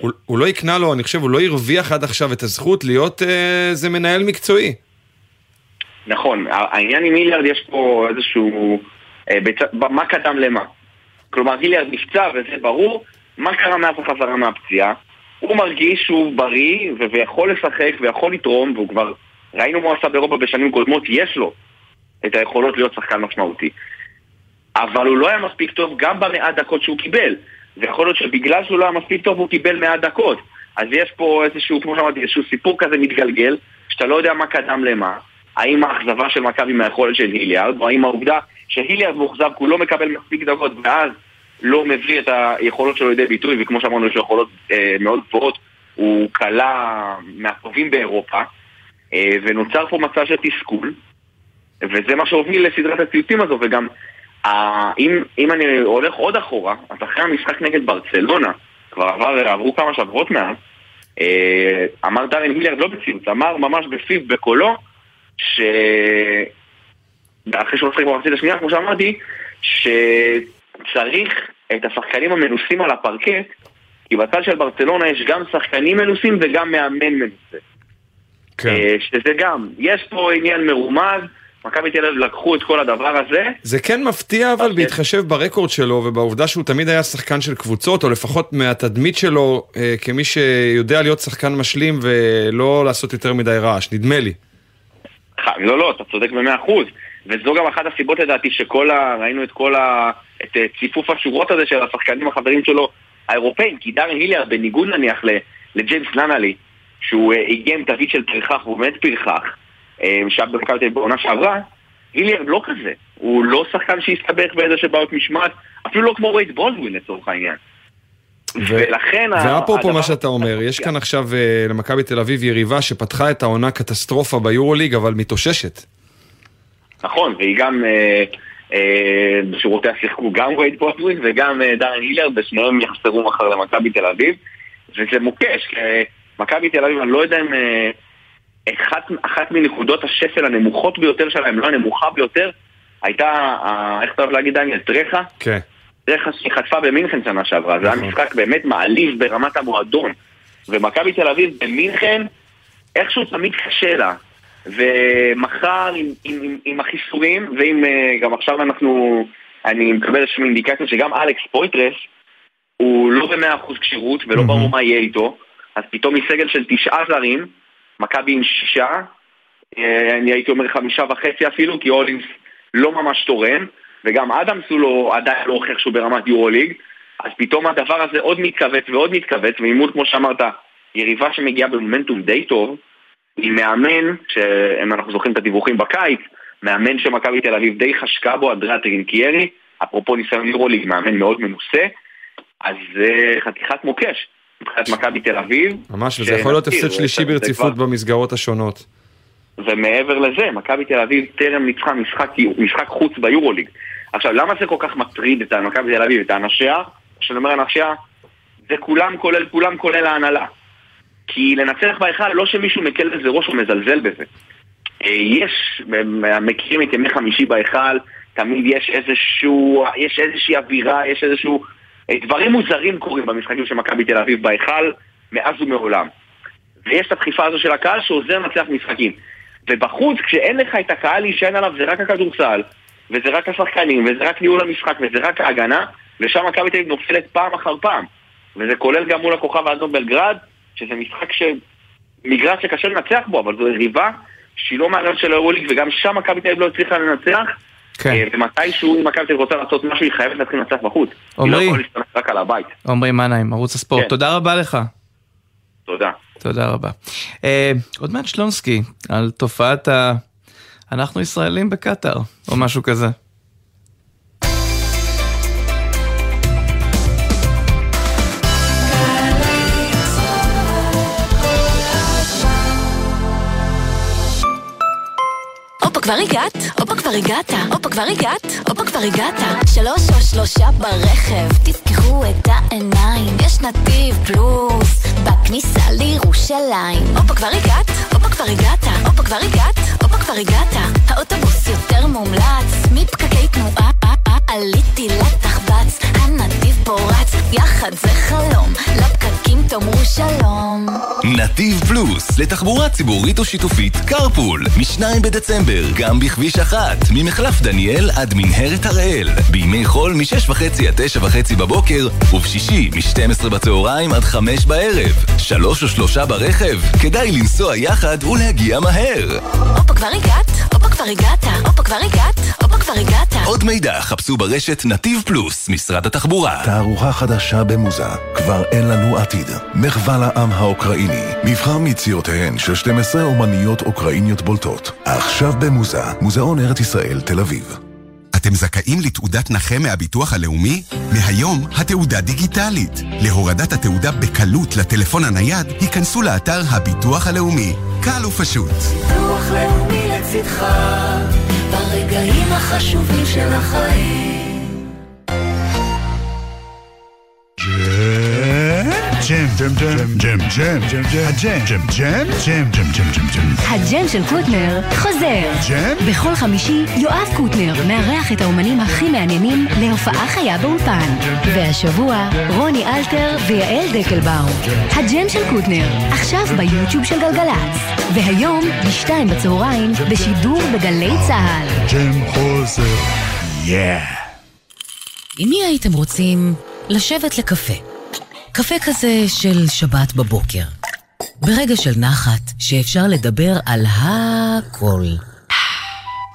הוא- הוא לא הקנה לו, אני חושב, הוא לא הרוויח עד עכשיו את הזכות להיות אה, איזה מנהל מקצועי. נכון, העניין עם מיליארד יש פה איזשהו... אה. מה קדם למה? כלומר, היליארד נפצע וזה ברור, מה קרה מאז החזרה מהפציעה? הוא מרגיש שהוא בריא ו- ויכול לשחק ויכול לתרום, והוא כבר... ראינו מה הוא עשה באירופה בשנים קודמות, יש לו את היכולות להיות שחקן משמעותי. אבל הוא לא היה מספיק טוב גם במעט דקות שהוא קיבל. ויכול להיות שבגלל שהוא לא היה מספיק טוב הוא קיבל מעט דקות. אז יש פה איזשהו, כמו שאמרתי, איזשהו סיפור כזה מתגלגל, שאתה לא יודע מה קדם למה, האם האכזבה של מכבי מהיכולת של היליארד, או האם העובדה שהיליארד מאוכזב כי הוא לא מקבל מספיק דקות ואז לא מביא את היכולות שלו לידי ביטוי, וכמו שאמרנו יש לו יכולות אה, מאוד גבוהות, הוא כלה מהטובים באירופה, אה, ונוצר פה מצב של תסכול, וזה מה שהוביל לסדרת הציוצים הזו, וגם אה, אם, אם אני הולך עוד אחורה, אז אחרי המשחק נגד ברצלונה, כבר עבר, עברו כמה שבועות מאז, אה, אמר דארן היליארד לא בציוץ, אמר ממש בפיו, בקולו, ש... אחרי שהוא משחק במחצית השנייה, כמו שאמרתי, שצריך את השחקנים המנוסים על הפרקט, כי בצד של ברצלונה יש גם שחקנים מנוסים וגם מאמן מנוסה. כן. אה, שזה גם, יש פה עניין מרומז, מכבי תל אביב לקחו את כל הדבר הזה. זה כן מפתיע אבל אוקיי. בהתחשב ברקורד שלו ובעובדה שהוא תמיד היה שחקן של קבוצות, או לפחות מהתדמית שלו אה, כמי שיודע להיות שחקן משלים ולא לעשות יותר מדי רעש, נדמה לי. לא, לא, אתה צודק במאה אחוז. וזו גם אחת הסיבות לדעתי שכל ה... ראינו את כל ה... את אה, ציפוף השורות הזה של השחקנים החברים שלו האירופאים, כי דארן היליארד, בניגוד נניח לג'יימס לנאלי, שהוא אה, הגיע עם תווית של פרחח, והוא באמת פרחח, אה, שהיה במכבי בעונה שעברה, היליארד לא כזה. הוא לא שחקן שהסתבך באיזה שבעיות משמעת, אפילו לא כמו וייד בולדווין לצורך העניין. ולכן... ה- ואפרופו מה שאתה אומר, יש כאן עכשיו אה, למכבי תל אביב יריבה שפתחה את העונה קטסטרופה ביורוליג, אבל מתאוששת. נכון, והיא גם אה, אה, בשורותיה שיחקו גם וייד בולדווין וגם דארן הילר, ושניהם יחסרו מחר למכבי תל אביב, וזה מוקש, כי מכבי תל אביב, אני לא יודע אם אחת, אחת מנקודות השפל הנמוכות ביותר שלה, אם לא הנמוכה ביותר, הייתה, איך אתה אוהב להגיד דניאל, טרחה? כן. טרחה שהיא חטפה במינכן שנה שעברה, זה היה משחק באמת מעליב ברמת המועדון. ומכבי תל אביב במינכן, איכשהו תמיד קשה לה. ומחר עם, עם, עם, עם החיסורים, ועם אה, גם עכשיו אנחנו, אני מקבל איזושהי אינדיקציה שגם אלכס פויטרס הוא לא במאה אחוז כשירות ולא מהמם. ברור מה יהיה איתו, אז פתאום מסגל של תשעה זרים, מכבי עם שישה, אה, אני הייתי אומר חמישה וחצי אפילו, כי הולינס לא ממש תורם, וגם אדמס הוא לא, עדיין לא הוכיח שהוא ברמת יורוליג, אז פתאום הדבר הזה עוד מתכווץ ועוד מתכווץ, ועימות כמו שאמרת, יריבה שמגיעה במומנטום די טוב, עם מאמן, שאם אנחנו זוכרים את הדיווחים בקיץ, מאמן שמכבי תל אביב די חשקה בו, אדריאט טרינקיירי, אפרופו ניסיון יורוליג, מאמן מאוד מנוסה, אז זה חתיכת מוקש מבחינת מכבי תל אביב. ממש, וזה יכול להיות הפסד שלישי ברציפות במסגרות השונות. ומעבר לזה, מכבי תל אביב טרם ניצחה משחק, משחק חוץ ביורוליג. עכשיו, למה זה כל כך מטריד את מכבי תל אביב, את האנשיה? כשאני אומר אנשיה, זה כולם כולל כולם כולל ההנהלה. כי לנצח בהיכל, לא שמישהו מקל בזה ראש או מזלזל בזה. אה, יש, מכירים את ימי חמישי בהיכל, תמיד יש איזשהו, יש איזושהי אווירה, יש איזשהו... אה, דברים מוזרים קורים במשחקים של מכבי תל אביב בהיכל, מאז ומעולם. ויש את הדחיפה הזו של הקהל שעוזר לנצח משחקים. ובחוץ, כשאין לך את הקהל להישען עליו, זה רק הכדורסל, וזה רק השחקנים, וזה רק ניהול המשחק, וזה רק ההגנה, ושם מכבי תל אביב נופלת פעם אחר פעם. וזה כולל גם מול הכוכב האדום בלגרד, שזה משחק ש... מגרש שקשה לנצח בו, אבל זו יריבה שהיא לא מהרעיון של האירוליג, וגם שם מכבי תל אביב לא הצליחה לנצח. כן. אה, ומתישהו אם מכבי תל אביב רוצה לעשות משהו, היא חייבת להתחיל לנצח בחוץ. היא לא עמרי. יכולה להסתמך רק על הבית. עמרי מנהיים, ערוץ הספורט. כן. תודה רבה לך. תודה. תודה רבה. אה, עוד מעט שלונסקי, על תופעת ה... אנחנו ישראלים בקטאר, או משהו כזה. הופה כבר הגעת, הופה כבר הגעת, הופה כבר הגעת, הופה כבר הגעת. שלוש או שלושה ברכב, תפקחו את העיניים, יש נתיב פלוס, בכניסה לירושלים. הופה כבר הגעת, הופה כבר הגעת, הופה כבר הגעת, הופה כבר הגעת. האוטובוס יותר מומלץ, מפקקי תנועה, עליתי לתחבץ, הנתיב פורץ, יחד זה חלום, לפקקים תאמרו שלום. נתיב פלוס, לתחבורה ציבורית או שיתופית, קרפול, מ-2 בדצמבר, גם בכביש אחת, ממחלף דניאל עד מנהרת הראל, בימי חול מ-6.5 עד 9.5 בבוקר, ובשישי מ-12 בצהריים עד 5 בערב. שלוש או שלושה ברכב, כדאי לנסוע יחד ולהגיע מהר. הופה כבר הגעת, הופה כבר הגעת, הופה כבר הגעת, הופה כבר הגעת? עוד מידע חפשו ברשת נתיב פלוס, משרד התחבורה. תערוכה חדשה במוזה, כבר אין לנו עתיד. מחווה לעם האוקראיני, מבחר מיצירותיהן של 12 אומניות אוקראיניות בולטות. עכשיו במוזה, מוזיאון ארץ ישראל, תל אביב. אתם זכאים לתעודת נכה מהביטוח הלאומי? מהיום התעודה דיגיטלית. להורדת התעודה בקלות לטלפון הנייד, היכנסו לאתר הביטוח הלאומי. קל ופשוט. ביטוח לאומי לצדך, ברגעים החשובים של החיים. ג'ם, ג'ם, ג'ם, ג'ם, ג'ם, ג'ם, ג'ם, הג'ם, ג'ם, ג'ם, ג'ם, ג'ם, ג'ם, ג'ם, ג'ם. הג'ם של קוטנר חוזר. ג'ם? בכל חמישי יואב קוטנר מארח את האומנים הכי מעניינים להופעה חיה באולפן. והשבוע רוני אלתר ויעל דקלבאום. הג'ם של קוטנר, עכשיו ביוטיוב של גלגלצ. והיום, בשתיים בצהריים, בשידור בגלי צה"ל. ג'ם חוזר. יא. עם מי הייתם רוצים לשבת לקפה? קפה כזה של שבת בבוקר. ברגע של נחת, שאפשר לדבר על הכל.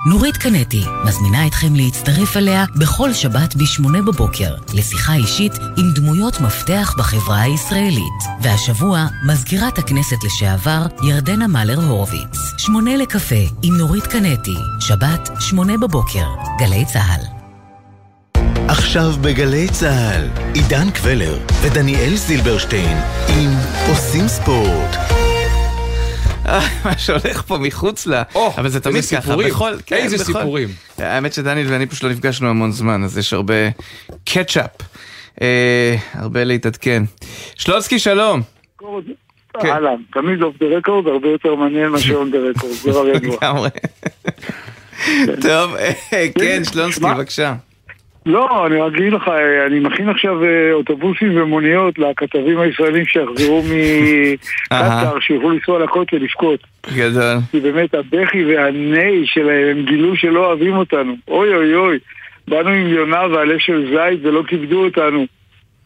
נורית קנטי מזמינה אתכם להצטרף אליה בכל שבת ב-8 בבוקר לשיחה אישית עם דמויות מפתח בחברה הישראלית. והשבוע, מזכירת הכנסת לשעבר ירדנה מלר הורוביץ. שמונה לקפה עם נורית קנטי, שבת, 8 בבוקר, גלי צה"ל. עכשיו בגלי צה"ל, עידן קבלר ודניאל זילברשטיין עם עושים ספורט. מה שהולך פה מחוץ ל... אבל זה תמיד ככה. סיפורים. בכל- כן, איזה בכל- סיפורים. האמת שדניאל ואני פשוט לא נפגשנו המון זמן, אז יש הרבה catch up. אה, הרבה להתעדכן. שלונסקי, שלום. כן. אהלן, תמיד off the record הרבה יותר מעניין מאשר on the record, זה ידוע. לגמרי. טוב, אה, כן, שלונסקי, בבקשה. לא, אני רק אגיד לך, אה, אני מכין עכשיו אה, אוטובוסים ומוניות לכתבים הישראלים שיחזרו מקטאר, [LAUGHS] שיוכלו לנסוע לכותל לבכות. גדול. כי באמת הבכי והנהי שלהם, הם גילו שלא אוהבים אותנו. אוי אוי אוי, באנו עם יונה ועלה של זית ולא כיבדו אותנו.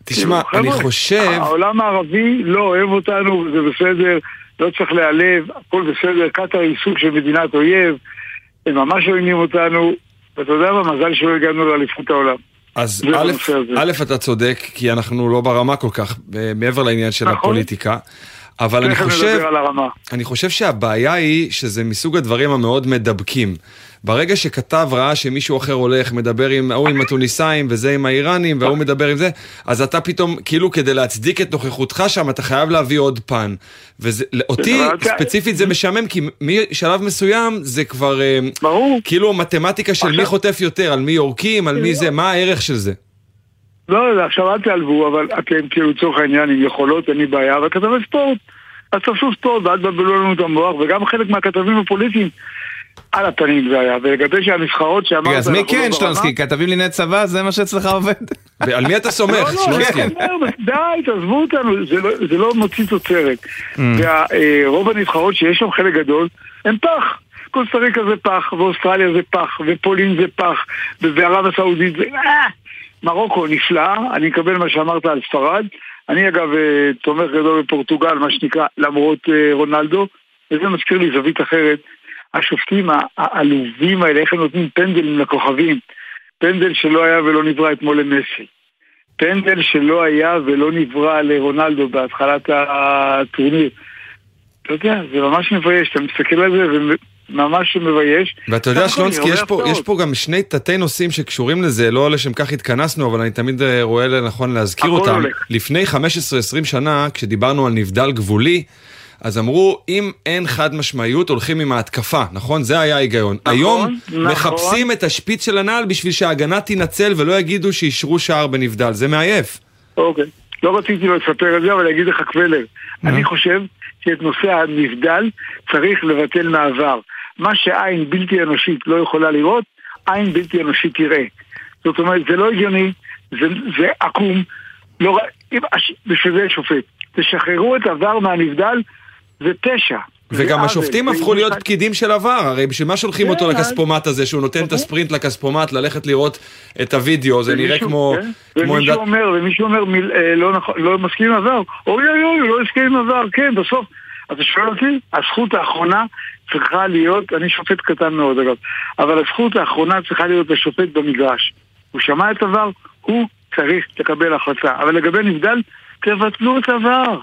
תשמע, אני חושב... העולם הערבי לא אוהב אותנו, זה בסדר, לא צריך להיעלב, הכל בסדר, קטאר היא סוג של מדינת אויב, הם ממש עוינים אותנו, ואתה יודע מה, מזל שלא הגענו לאליפות העולם. אז א', אתה צודק, כי אנחנו לא ברמה כל כך, אה, מעבר לעניין של נכון. הפוליטיקה. אבל אני חושב. אני חושב שהבעיה היא שזה מסוג הדברים המאוד מדבקים. ברגע שכתב ראה שמישהו אחר הולך, מדבר עם ההוא עם התוניסאים וזה עם האיראנים וההוא מדבר עם זה, אז אתה פתאום, כאילו כדי להצדיק את נוכחותך שם, אתה חייב להביא עוד פן. ואותי אבל אתה- ספציפית זה משעמם, כי משלב מסוים זה כבר, אה, כאילו מתמטיקה של מי חוטף יותר, על מי יורקים, על מי זה, מה הערך של זה. לא, לא, עכשיו אל תעלבו, אבל אתם כאילו לצורך העניין עם יכולות, אין לי בעיה, אבל כתבי ספורט, אז תעשו ספורט ואל תבלבלו לנו את המוח, וגם חלק מהכתבים הפוליטיים, על הפנים זה היה, ולגבי שהנבחרות שאמרת... רגע, אז מי לא כן, שלונסקי? כתבים לענייני צבא, זה מה שאצלך עובד? על מי אתה סומך, לא, לא, שלונסקי? אני אומר, די, תעזבו אותנו, זה לא- מוציא תוצרת. Mm. ורוב הנבחרות שיש שם חלק גדול, הם פח. קוסטה ריקה זה פח, ואוסטרליה זה פח, ופולין זה פח, וערב הסעודית זה... אה! מרוקו נפלאה, אני מקבל מה שאמרת על ספרד. אני אגב אה, תומך גדול בפורטוגל, מה שנקרא, למרות אה, רונלדו, וזה מזכיר לי זווית אחרת. השופטים העלובים האלה, איך הם נותנים פנדלים לכוכבים. פנדל שלא היה ולא נברא אתמול למסי. פנדל שלא היה ולא נברא לרונלדו בהתחלת הטורניר. אתה יודע, זה ממש מבייש, אתה מסתכל על זה וממש מבייש. ואתה יודע, שלונסקי, יש פה. יש פה גם שני תתי נושאים שקשורים לזה, לא לשם כך התכנסנו, אבל אני תמיד אה, רואה לנכון להזכיר אותם. הולך. לפני 15-20 שנה, כשדיברנו על נבדל גבולי, אז אמרו, אם אין חד משמעיות, הולכים עם ההתקפה, נכון? זה היה ההיגיון. נכון, היום נכון. מחפשים את השפיץ של הנעל בשביל שההגנה תינצל ולא יגידו שאישרו שער בנבדל, זה מעייף. אוקיי. לא רציתי לספר את זה, אבל אגיד לך קבלר. אני חושב שאת נושא הנבדל צריך לבטל מהעבר. מה שעין בלתי אנושית לא יכולה לראות, עין בלתי אנושית תראה. זאת אומרת, זה לא הגיוני, זה, זה עקום. לא, בשביל זה שופט. תשחררו את עבר מהנבדל, זה פשע. זה וגם עוול, השופטים זה הפכו להיות פקידים של עבר, הרי בשביל מה שולחים אותו כן, לכספומט הזה, שהוא נותן את הספרינט לכספומט, ללכת לראות את הוידאו, זה נראה כמו כן, כמו ומישהו. אומר, ומישהו אומר, מיל, אה, לא, נכון, לא מסכים עם עבר, אוי אוי אוי, לא הסכים עם עבר, כן, בסוף, אתה שואל אותי? הזכות האחרונה צריכה להיות, אני שופט קטן מאוד אגב, אבל הזכות האחרונה צריכה להיות לשופט במגרש. הוא שמע את עבר, הוא צריך לקבל החלטה. אבל לגבי נבדל, תבטלו את עבר.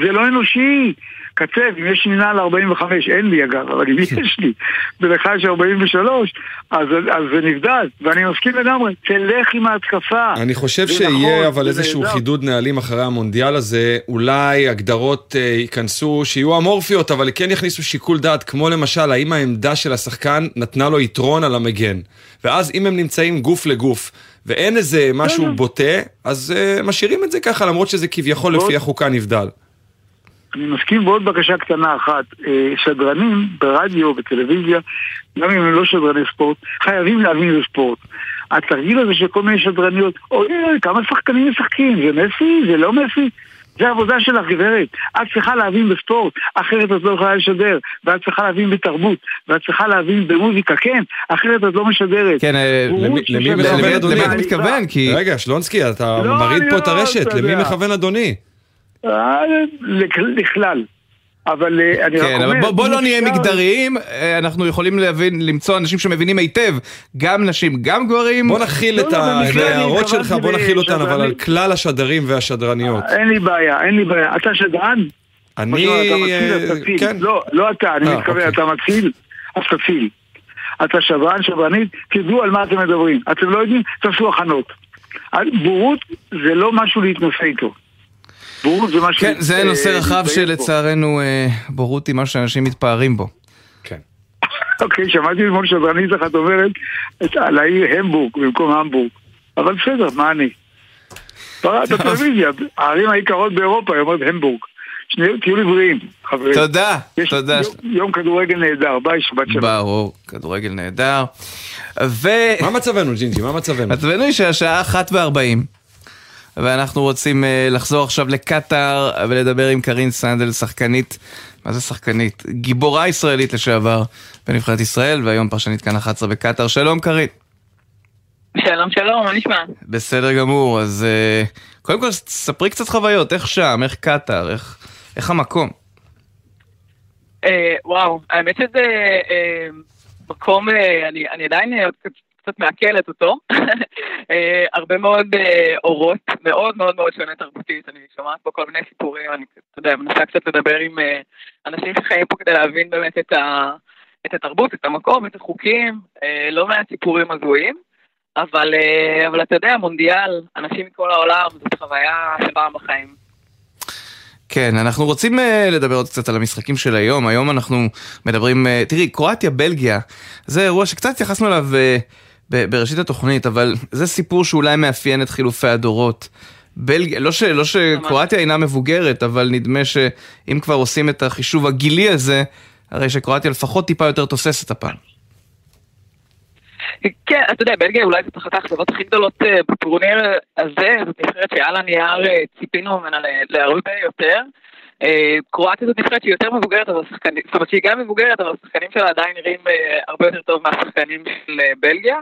זה לא אנושי. כתב, אם יש מנהל 45, אין לי אגב, אבל אם [LAUGHS] יש לי, ולך יש 43, אז, אז זה נבדל, ואני מסכים לגמרי, תלך עם ההתקפה. אני חושב שיהיה נכון, אבל איזשהו נהדר. חידוד נהלים אחרי המונדיאל הזה, אולי הגדרות אה, ייכנסו, שיהיו אמורפיות, אבל כן יכניסו שיקול דעת, כמו למשל, האם העמדה של השחקן נתנה לו יתרון על המגן. ואז אם הם נמצאים גוף לגוף, ואין איזה משהו בוטה, אז אה, משאירים את זה ככה, למרות שזה כביכול לפי החוקה נבדל. אני מסכים ועוד בקשה קטנה אחת, אה, שדרנים ברדיו, בטלוויזיה, גם אם הם לא שדרני ספורט, חייבים להבין בספורט. התרגיל הזה של כל מיני שדרניות, אוי אוי, כמה שחקנים משחקים, זה מסי? זה לא מסי? זה העבודה שלך, גברת. את צריכה להבין בספורט, אחרת את לא יכולה לשדר. ואת צריכה להבין בתרבות, ואת צריכה להבין במוזיקה, כן, אחרת את לא משדרת. כן, למי- מכוון אדוני? למי אתה מתכוון? כי... רגע, שלונסקי, אתה מרעיד פה את הרשת, למי. מכוון אדוני? לכ- לכלל. אבל אה, אני רק כן, אומר... אבל בוא, לא נהיה מגדריים, אה, אנחנו יכולים להבין, למצוא אנשים שמבינים היטב, גם נשים, גם גברים. בוא נכיל לא, את לא, ההערות שלך, בוא נכיל אותן, אבל. על כלל השדרים והשדרניות. אין לי בעיה, אין לי בעיה. אתה שדרן? אני... אה. כן. לא, לא אתה, אני מתכוון, אוקיי. אתה מתחיל, אז תתחיל. אתה שדרן, שדרנית, תדעו על מה אתם מדברים. אתם לא יודעים, תעשו הכנות. בורות זה לא משהו להתנשא איתו. בורות זה משהו... כן, זה אה, נושא רחב. שלצערנו אה, בורות היא משהו שאנשים מתפארים בו. [LAUGHS] אוקיי, שמעתי אתמול שדרנית אחת אומרת על העיר המבורג במקום המבורג. אבל בסדר, מה אני? בטלוויזיה, הערים היקרות באירופה, היא אומרת המבורג. שני- תהיו לי בריאים, חברים. תודה, תודה. יום- יום כדורגל נהדר, ביי, שבת שלום. ברור, כדורגל נהדר. ו... מה מצבנו, ג'ינג'י? מה מצבנו? מצבנו היא שהשעה אחת וארבעים. ואנחנו רוצים uh, לחזור עכשיו לקטאר ולדבר עם קרין סנדל, שחקנית, מה זה שחקנית? גיבורה ישראלית לשעבר בנבחרת ישראל, והיום פרשנית כאן 11 בקטאר. שלום קרין. שלום שלום, מה נשמע? בסדר גמור, אז uh, קודם כל ספרי קצת חוויות, איך שם, איך קטאר, איך, איך המקום. אה, וואו, האמת שזה אה, מקום, אה, אני, אני עדיין אה, קצת, קצת מעכלת אותו. [LAUGHS] אה, הרבה מאוד אה, אורות, מאוד מאוד מאוד שונה תרבותית, אני שומעת פה כל מיני סיפורים, אני, אתה יודע, מנסה קצת לדבר עם אה, אנשים שחיים פה כדי להבין באמת את, ה, את התרבות, את המקום, את החוקים, לא מעט סיפורים הזויים. אבל, אבל אתה יודע, מונדיאל, אנשים מכל העולם, זאת חוויה של פעם בחיים. כן, אנחנו רוצים uh, לדבר עוד קצת על המשחקים של היום. היום אנחנו מדברים, uh, תראי, קרואטיה, בלגיה, זה אירוע שקצת התייחסנו אליו uh, בראשית התוכנית, אבל זה סיפור שאולי מאפיין את חילופי הדורות. בלגיה, לא, ש, לא שקרואטיה אינה מבוגרת, אבל נדמה שאם כבר עושים את החישוב הגילי הזה, הרי שקרואטיה לפחות טיפה יותר תוססת הפעם. כן, אתה יודע, בלגיה אולי זאת אחת האכזבות הכי גדולות אה, בטורניר הזה, זאת נבחרת שעל הנייר אה, ציפינו ממנה להרבה יותר. אה, קרואטיה זאת נבחרת שהיא יותר מבוגרת, אבל השחקנים, זאת אומרת שהיא גם מבוגרת, אבל השחקנים שלה עדיין נראים אה, הרבה יותר טוב מהשחקנים של אה, בלגיה.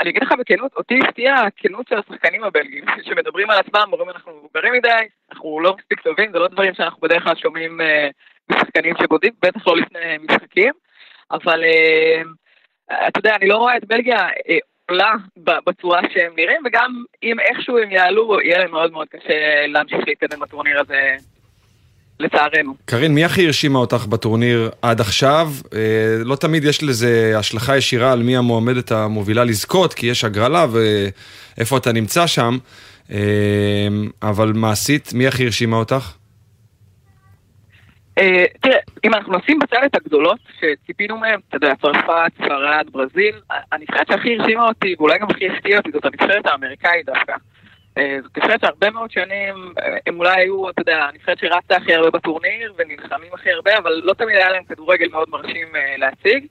אני אגיד לך בכנות, אותי הפתיעה הכנות של השחקנים הבלגים, [LAUGHS] שמדברים על עצמם, אומרים אנחנו מבוגרים מדי, אנחנו לא מספיק טובים, זה לא דברים שאנחנו בדרך כלל שומעים משחקנים שבודים, בטח לא לפני משחקים, אבל אתה יודע, אני לא רואה את בלגיה עולה בצורה שהם נראים, וגם אם איכשהו הם יעלו, יהיה להם מאוד מאוד קשה להמשיך להתקדם בטורניר הזה, לצערנו. קרין, מי הכי הרשימה אותך בטורניר עד עכשיו? אה, לא תמיד יש לזה השלכה ישירה על מי המועמדת המובילה לזכות, כי יש הגרלה ואיפה אתה נמצא שם, אה, אבל מעשית, מי הכי הרשימה אותך? אה, תראה, אם אנחנו נשים בצד את הגדולות שציפינו מהן, אתה יודע, צרפת, ספרד, ברזיל, הנבחרת שהכי הרשימה אותי, ואולי גם הכי הפתיעה אותי, זאת הנבחרת האמריקאית דווקא. אה, זאת נבחרת שהרבה מאוד שנים, אה, הם אולי היו, אתה יודע, הנבחרת שרצה הכי הרבה בטורניר, ונלחמים הכי הרבה, אבל לא תמיד היה להם כדורגל מאוד מרשים להציג.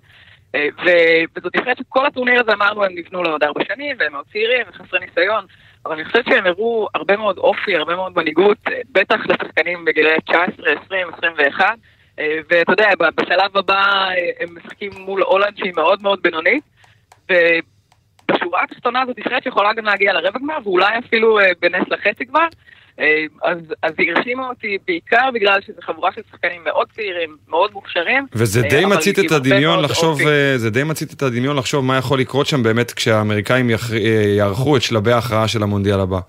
ו- וזאת נבחרת שכל הטורניר הזה אמרנו, הם נבנו לעוד ארבע שנים, והם מאוד צעירים וחסרי ניסיון, אבל אני חושבת שהם הראו הרבה מאוד אופי, הרבה מאוד מנהיגות, אה, בטח לשחקנים בגילאי 19, 20, 21, אה, ואתה יודע, בשלב הבא הם משחקים מול הולנד שהיא מאוד מאוד בינונית, ובשורה התחתונה זאת נבחרת שיכולה גם להגיע לרבע גמר, ואולי אפילו אה, בנס לחצי גמר, אה, אז, אז היא הרשימה אותי בעיקר בגלל שזו חבורה של שחקנים מאוד צעירים, מאוד מוכשרים. וזה אה, די מצית את הדמיון לחשוב, זה די מצית את הדמיון לחשוב מה יכול לקרות שם באמת כשהאמריקאים יערכו את שלבי ההכרעה של המונדיאל הבא.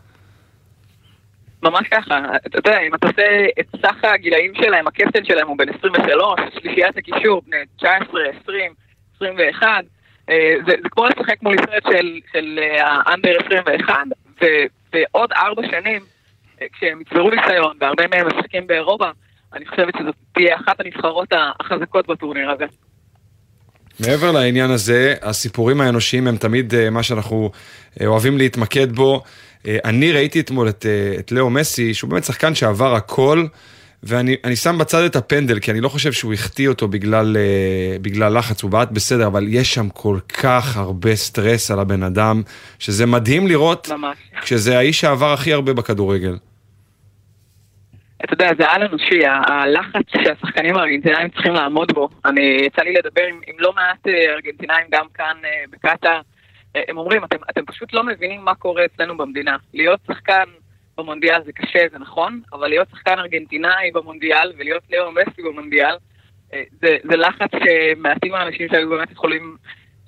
ממש ככה, אתה יודע, אם אתה עושה את סך הגילאים שלהם, הקפטן שלהם הוא בן 23, שלישיית הקישור, בני 19, 20, 21, אה, זה, זה כמו לשחק מול ישראל של, של אה, האנדר 21, ו, ועוד ארבע שנים, אה, כשהם יצברו ניסיון, והרבה מהם משחקים באירופה, אני חושבת שזאת תהיה אחת הנבחרות החזקות בטורניר הזה. מעבר לעניין הזה, הסיפורים האנושיים הם תמיד אה, מה שאנחנו אה, אוהבים להתמקד בו. אה, אני ראיתי אתמול את, אה, את לאו מסי, שהוא באמת שחקן שעבר הכל, ואני אני שם בצד את הפנדל, כי אני לא חושב שהוא החטיא אותו בגלל, אה, בגלל לחץ, הוא בעט בסדר, אבל יש שם כל כך הרבה סטרס על הבן אדם, שזה מדהים לראות, ממש. כשזה האיש שעבר הכי הרבה בכדורגל. אתה יודע, זה על אנושי, הלחץ שהשחקנים הארגנטינאים צריכים לעמוד בו. אני, יצא לי לדבר עם, עם לא מעט אה, ארגנטינאים גם כאן אה, בקטאר. הם אומרים, אתם, אתם פשוט לא מבינים מה קורה אצלנו במדינה. להיות שחקן במונדיאל זה קשה, זה נכון, אבל להיות שחקן ארגנטינאי במונדיאל ולהיות לאו מסי במונדיאל, אה, זה, זה לחץ שמעטים האנשים שהיו באמת יכולים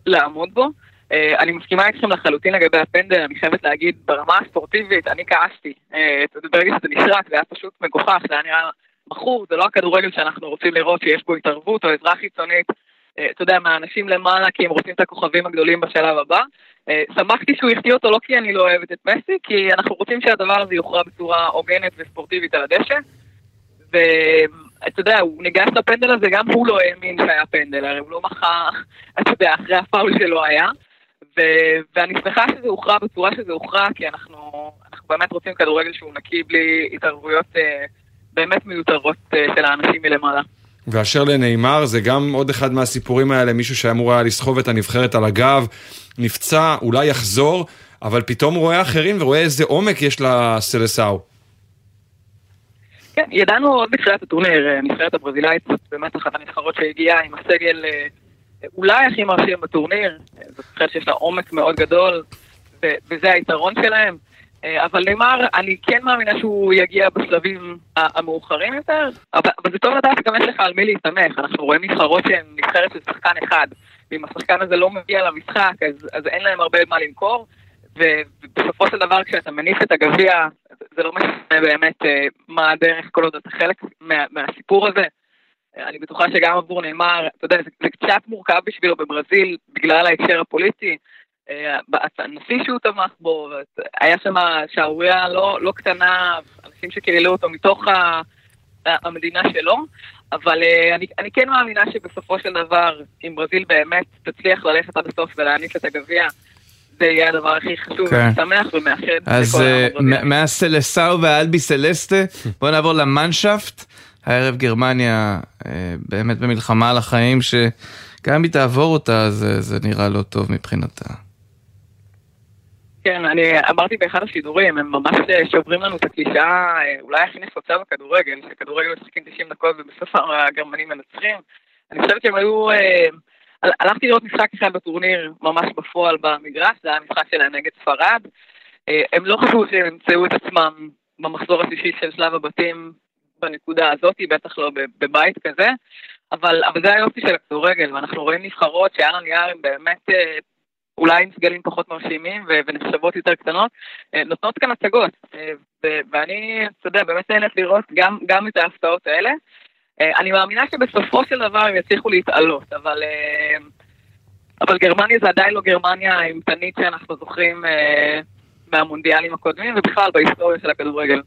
לעמוד בו. אה, אני מסכימה איתכם לחלוטין לגבי הפנדל, אני חייבת להגיד, ברמה הספורטיבית, אני כעסתי. אה, ברגע שזה נשרק, זה היה פשוט מגוחך, זה היה נראה מכור, זה לא הכדורגל שאנחנו רוצים לראות שיש בו התערבות או עזרה חיצונית, אתה יודע, מהאנשים למעלה, כי הם רוצים את הכוכבים הגדולים בשלב הבא. אה, שמחתי שהוא החטיא אותו לא כי אני לא אוהבת את מסי, כי אנחנו רוצים שהדבר הזה יוכרע בצורה הוגנת וספורטיבית על הדשא. ואתה יודע, הוא ניגש לפנדל הזה, גם הוא לא האמין שהיה פנדל, הרי הוא לא מחה, אתה יודע, אחרי הפאול שלו היה. ו- ואני שמחה שזה הוכרע בצורה שזה הוכרע, כי אנחנו, אנחנו באמת רוצים כדורגל שהוא נקי בלי התערבויות אה, באמת מיותרות אה, של האנשים מלמעלה. ואשר לנאמר, זה גם עוד אחד מהסיפורים האלה, מישהו שאמור היה לסחוב את הנבחרת על הגב, נפצע, אולי יחזור, אבל פתאום רואה אחרים ורואה איזה עומק יש לסלסאו. כן, ידענו עוד בתחילת הטורניר, אה, הנבחרת הברזילאית זאת באמת אחת הנבחרות שהגיעה עם הסגל אה, אולי הכי מרשים בטורניר, אה, זאת נבחרת שיש לה עומק מאוד גדול, וזה היתרון שלהם. אה, אבל נאמר, אני כן מאמינה שהוא יגיע בשלבים המאוחרים יותר, אבל, אבל זה טוב לדעת שגם יש לך על מי להסתמך, אנחנו רואים נבחרות שהן נבחרת של שחקן אחד, ואם השחקן הזה לא מגיע למשחק, אז, אז אין להם הרבה מה למכור, ובסופו של דבר כשאתה מניף את הגביע, זה- זה לא משנה באמת אה, מה הדרך כל עוד אתה חלק מה, מהסיפור הזה. אה, אני בטוחה שגם עבור נאמר, אתה יודע, זה, זה קצת מורכב בשבילו בברזיל בגלל ההקשר הפוליטי. הנשיא שהוא תמך בו, היה שם שערורייה לא, לא קטנה, אנשים שקיללו אותו מתוך ה, המדינה שלו, אבל אה, אני, אני כן מאמינה שבסופו של דבר, אם ברזיל באמת תצליח ללכת עד הסוף ולהעניק את הגביע, זה יהיה הדבר הכי חשוב כן. ומשמח ומאחד אז אה, מהסלסאו והאלבי סלסטה, בואו נעבור למנשפט. הערב גרמניה אה, באמת במלחמה על החיים, שגם אם היא תעבור אותה, זה זה נראה לא טוב מבחינתה. כן, אני אמרתי באחד השידורים, הם ממש אה, שוברים לנו את הקלישאה אה, אולי הכי נפוצה בכדורגל, שכדורגל משחקים 90 דקות ובסוף הגרמנים מנצחים. אני חושבת שהם היו... אה, הל- הלכתי לראות משחק אחד בטורניר ממש בפועל במגרש, זה היה המשחק שלהם נגד ספרד. הם לא חשבו שהם ימצאו את עצמם במחזור השלישי של שלב הבתים בנקודה הזאת, בטח לא בבית כזה, אבל, אבל זה היופי של הכדורגל, ואנחנו רואים נבחרות שעל הנייר באמת אולי עם סגלים פחות מרשימים ונחשבות יותר קטנות, אה, נותנות כאן הצגות. אה, ואני, אתה יודע, באמת נהנית לראות גם, גם את ההפתעות האלה. אה, אני מאמינה שבסופו של דבר הם יצליחו להתעלות, אבל, אבל גרמניה זה עדיין לא גרמניה האימתנית שאנחנו זוכרים מהמונדיאלים הקודמים, ובכלל בהיסטוריה של הכדורגל.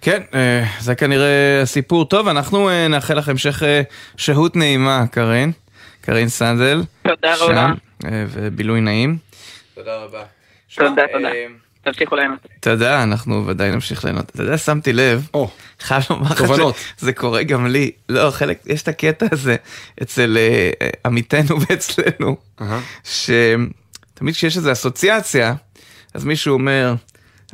כן, זה כנראה הסיפור. טוב, אנחנו נאחל לך המשך שהות נעימה, קארין. קארין סנדל. תודה רבה. אה, ובילוי נעים. תודה רבה. תודה, תודה. תמשיכו ליהנות. תודה, אנחנו ודאי נמשיך ליהנות. אתה יודע, שמתי לב, חייב לומר לך תובנות. שזה קורה גם לי. לא, חלק, יש את הקטע הזה אצל אה, אה, עמיתנו ואצלנו, שתמיד כשיש איזו אסוציאציה, אז מישהו אומר,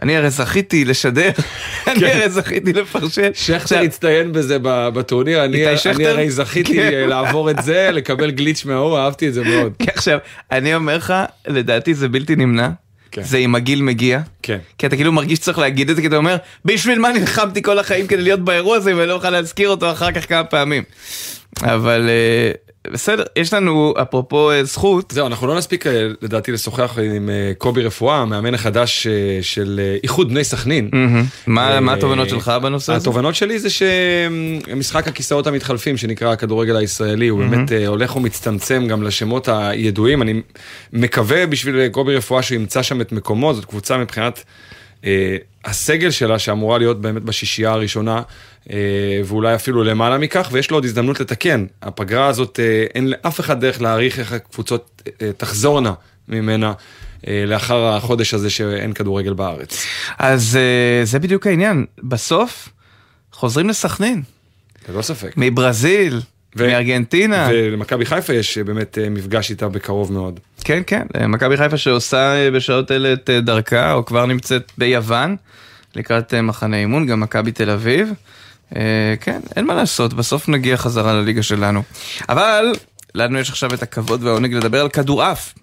אני הרי זכיתי לשדר, [LAUGHS] אני הרי זכיתי לפרשן. שכטר הצטיין בזה בטורניר, אני? הרי זכיתי כן. אה, לעבור את זה, לקבל גליץ' מההוא, אהבתי את זה מאוד. כן, עכשיו, אני אומר לך, לדעתי זה בלתי נמנע. זה אם הגיל מגיע. כן. כי אתה כאילו מרגיש שצריך להגיד את זה, כי אתה אומר, בשביל מה נלחמתי כל החיים כדי להיות באירוע הזה, ואני לא אוכל להזכיר אותו אחר כך כמה פעמים. אבל אה, בסדר, יש לנו, אפרופו אה, זכות, זהו, אנחנו לא נספיק אה, לדעתי לשוחח עם אה, קובי רפואה, המאמן החדש של איחוד בני סכנין. מה מה התובנות שלך בנושא הזה? התובנות שלי זה שמשחק הכיסאות המתחלפים שנקרא הכדורגל הישראלי הוא. באמת הולך ומצטמצם גם לשמות הידועים. אני מקווה בשביל קובי רפואה שהוא ימצא שם את מקומו, זאת קבוצה מבחינת הסגל שלה שאמורה להיות באמת בשישייה הראשונה אה, ואולי אפילו למעלה מכך ויש לו עוד הזדמנות לתקן. הפגרה הזאת אה, אין לאף אחד דרך להעריך איך הקבוצות אה, תחזורנה ממנה. אה, לאחר החודש הזה שאין כדורגל בארץ. אז אה, זה בדיוק העניין, בסוף חוזרים לסכנין. ללא ספק. מברזיל, מארגנטינה. ולמכבי חיפה יש אה, באמת אה, מפגש איתה בקרוב מאוד. כן, כן, אה, מכבי חיפה שעושה בשעות אלה את דרכה, או כבר נמצאת ביוון, לקראת מחנה אימון, גם מכבי תל אביב. כן, אין מה לעשות, בסוף נגיע חזרה לליגה שלנו. אבל, לנו יש עכשיו את הכבוד והעונג לדבר על כדורעף.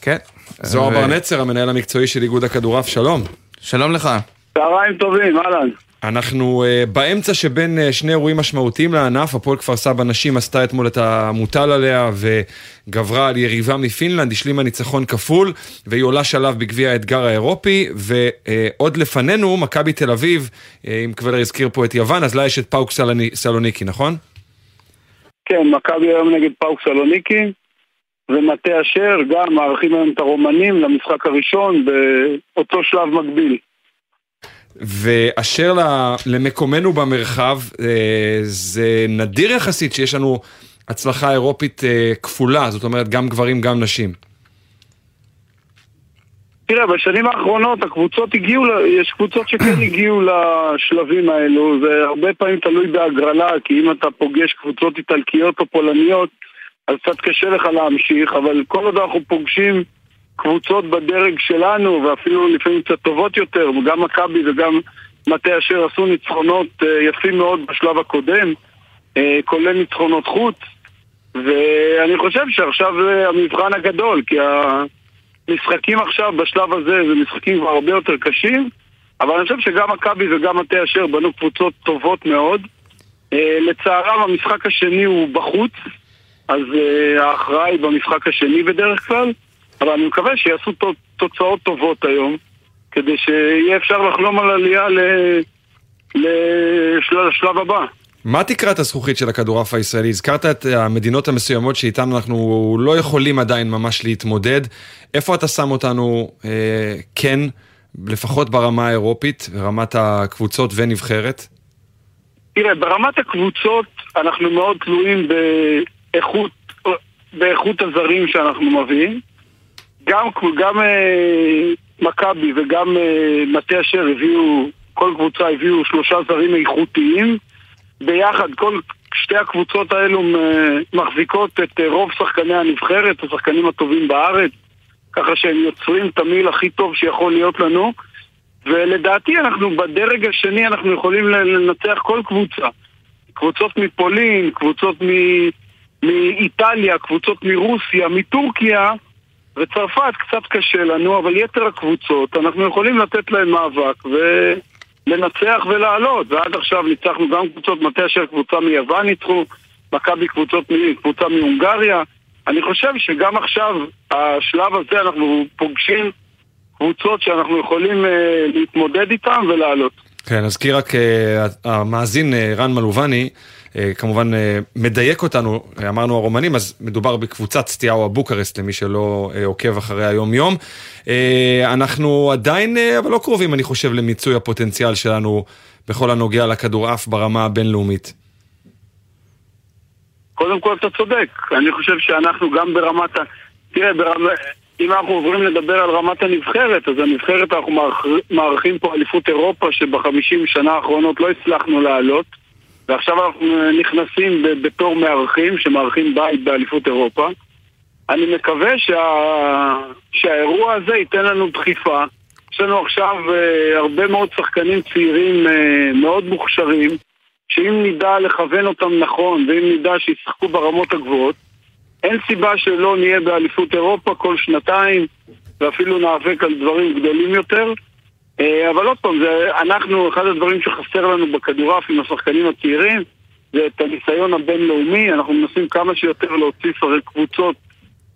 כן. זוהר ו- בר נצר, המנהל המקצועי של איגוד הכדורעף, שלום. שלום לך. צהריים טובים, אהלן. אנחנו uh, באמצע שבין uh, שני אירועים משמעותיים לענף, הפועל כפר סבא נשים עשתה אתמול את המוטל עליה וגברה על יריבה מפינלנד, השלימה ניצחון כפול, והיא עולה שלב בגביע האתגר האירופי, ועוד uh, לפנינו, מכבי תל אביב, uh, אם קבלר הזכיר פה את יוון, אז לה יש את פאוק סלוני- סלוניקי, נכון? כן, מכבי היום נגד פאוק סלוניקי, ומטה אשר גם מארחים היום את הרומנים למשחק הראשון באותו שלב מקביל. ואשר למקומנו במרחב, אה, זה נדיר יחסית שיש לנו הצלחה אירופית אה, כפולה, זאת אומרת גם גברים גם נשים. תראה, בשנים האחרונות הקבוצות הגיעו, יש קבוצות שכן [CLEARS THROAT] הגיעו לשלבים האלו, זה הרבה פעמים תלוי בהגרלה, כי אם אתה פוגש קבוצות איטלקיות או פולניות, אז קצת קשה לך להמשיך, אבל כל עוד אנחנו פוגשים קבוצות בדרג שלנו, ואפילו לפעמים קצת טובות יותר, וגם מכבי וגם מטה אשר עשו ניצחונות אה, יפים מאוד בשלב הקודם, אה, כולל ניצחונות חוץ, ואני חושב שעכשיו זה המבחן הגדול, כי המשחקים עכשיו בשלב הזה זה משחקים כבר הרבה יותר קשים, אבל אני חושב שגם מכבי וגם מטה אשר בנו קבוצות טובות מאוד. אה, לצערם המשחק השני הוא בחוץ, אז ההכרעה היא במשחק השני בדרך כלל, אבל אני מקווה שיעשו תו- תוצאות טובות היום, כדי שיהיה אפשר לחלום על עלייה ל- לשלב הבא. מה תקרת הזכוכית של הכדורעף הישראלי? הזכרת את המדינות המסוימות שאיתן אנחנו לא יכולים עדיין ממש להתמודד. איפה אתה שם אותנו אה, כן, לפחות ברמה האירופית, ברמת הקבוצות ונבחרת? תראה, ברמת הקבוצות אנחנו מאוד תלויים באיכות, באיכות הזרים שאנחנו מביאים. גם, גם אה, מכבי וגם אה, מטה אשר הביאו, כל קבוצה הביאו שלושה זרים איכותיים. ביחד, כל שתי הקבוצות האלו אה, מחזיקות את אה, רוב שחקני הנבחרת, השחקנים הטובים בארץ, ככה שהם יוצרים את המיל הכי טוב שיכול להיות לנו. ולדעתי אנחנו בדרג השני אנחנו יכולים לנצח כל קבוצה. קבוצות מפולין, קבוצות מ- מאיטליה, קבוצות מרוסיה, מטורקיה וצרפת קצת קשה לנו, אבל יתר הקבוצות אנחנו יכולים לתת להם מאבק ולנצח ולעלות. ועד עכשיו ניצחנו גם קבוצות מטה אשר קבוצה מיוון ניצחו, מכבי קבוצה מהונגריה. אני חושב שגם עכשיו, השלב הזה אנחנו פוגשים קבוצות שאנחנו יכולים אה, להתמודד איתן ולעלות. כן, נזכיר רק אה, המאזין אה, רן מלובני, כמובן אה, מדייק אותנו, אה, אמרנו הרומנים, אז מדובר בקבוצת סטיהו אבוקרסט למי שלא אה, עוקב אחרי היום יום. אה, אנחנו עדיין, אה, אבל לא קרובים אני חושב למיצוי הפוטנציאל שלנו בכל הנוגע לכדורעף ברמה הבינלאומית. קודם כל אתה צודק, אני חושב שאנחנו גם ברמת ה... תראה, ברמה... אם אנחנו עוברים לדבר על רמת הנבחרת, אז הנבחרת אנחנו מארח- מארחים פה אליפות אירופה שבחמישים שנה האחרונות לא הצלחנו לעלות ועכשיו אנחנו נכנסים ב- בתור מארחים שמארחים בית באליפות אירופה אני מקווה שה... שהאירוע הזה ייתן לנו דחיפה יש לנו עכשיו אה, הרבה מאוד שחקנים צעירים אה, מאוד מוכשרים שאם נדע לכוון אותם נכון ואם נדע שישחקו ברמות הגבוהות אין סיבה שלא נהיה באליפות אירופה כל שנתיים ואפילו ניאבק על דברים גדולים יותר. אה, אבל עוד פעם, זה, אנחנו, אחד הדברים שחסר לנו בכדורעף עם השחקנים הצעירים, זה את הניסיון הבינלאומי, אנחנו מנסים כמה שיותר להוציא שרי קבוצות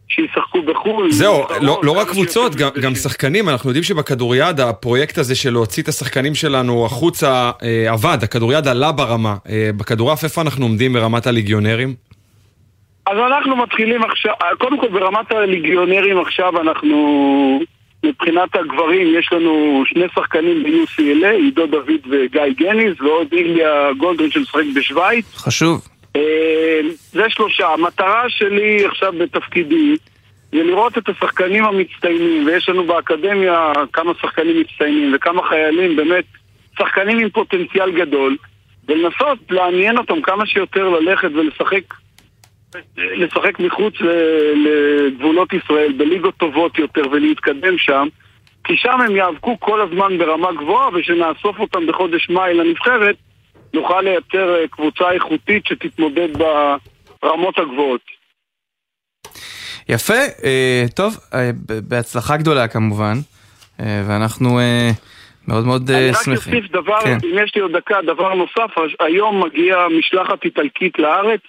שישחקו בחו"ל. זהו, לא, לא רק קבוצות, גם, גם שחקנים, אנחנו יודעים שבכדוריד הפרויקט הזה של להוציא את השחקנים שלנו החוצה אה, עבד, הכדוריד עלה ברמה. אה, בכדורעף איפה אנחנו עומדים ברמת הליגיונרים? אז אנחנו מתחילים עכשיו, קודם כל ברמת הליגיונרים עכשיו אנחנו, מבחינת הגברים יש לנו שני שחקנים ב-UCLA, עידו דוד וגיא גניס, ועוד איליה גולדרין שמשחק בשוויץ. חשוב. אה, זה שלושה. המטרה שלי עכשיו בתפקידי זה לראות את השחקנים המצטיינים, ויש לנו באקדמיה כמה שחקנים מצטיינים וכמה חיילים, באמת, שחקנים עם פוטנציאל גדול, ולנסות לעניין אותם כמה שיותר ללכת ולשחק לשחק מחוץ לגבולות ישראל, בליגות טובות יותר ולהתקדם שם, כי שם הם יאבקו כל הזמן ברמה גבוהה, ושנאסוף אותם בחודש מאי לנבחרת, נוכל לייצר אה, קבוצה איכותית שתתמודד ברמות הגבוהות. יפה, אה, טוב, אה, בהצלחה גדולה כמובן, ואנחנו מאוד מאוד שמחים. אני רק אוסיף דבר, כן. אם יש לי עוד דקה, דבר נוסף, היום מגיעה משלחת איטלקית לארץ,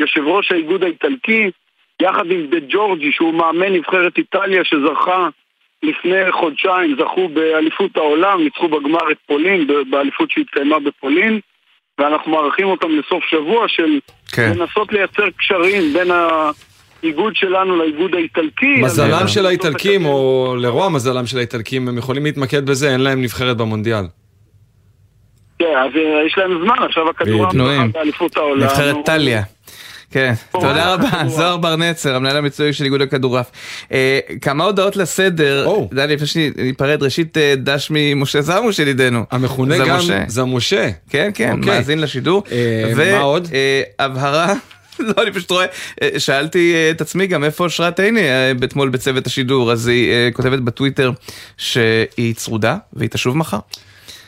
יושב ראש האיגוד האיטלקי, יחד עם דה ג'ורג'י, שהוא מאמן נבחרת איטליה שזכה לפני חודשיים, זכו באליפות העולם, ניצחו בגמר את פולין, באליפות שהתקיימה בפולין, ואנחנו מארחים אותם לסוף שבוע של כן. לנסות לייצר קשרים בין האיגוד שלנו לאיגוד האיטלקי. מזלם של האיטלקים, או לרוע מזלם של האיטלקים, הם יכולים להתמקד בזה, אין להם נבחרת במונדיאל. כן, אז אה, יש להם זמן, עכשיו הכדורם באליפות העולם. נבחרת טליה. כן, תודה רבה, זוהר בר נצר, המנהל המקצועי של איגוד הכדורעף. אה, כמה הודעות לסדר, דני, לפני שניפרד, ראשית אה, דש ממשה זמו של ידידנו. המכונה גם זמושה. כן, כן, אוקיי. מאזין לשידור. מה עוד? והבהרה. [LAUGHS] לא, אני פשוט רואה, שאלתי את עצמי גם איפה אושרת עיני אתמול בצוות השידור, אז היא כותבת בטוויטר שהיא צרודה והיא תשוב מחר.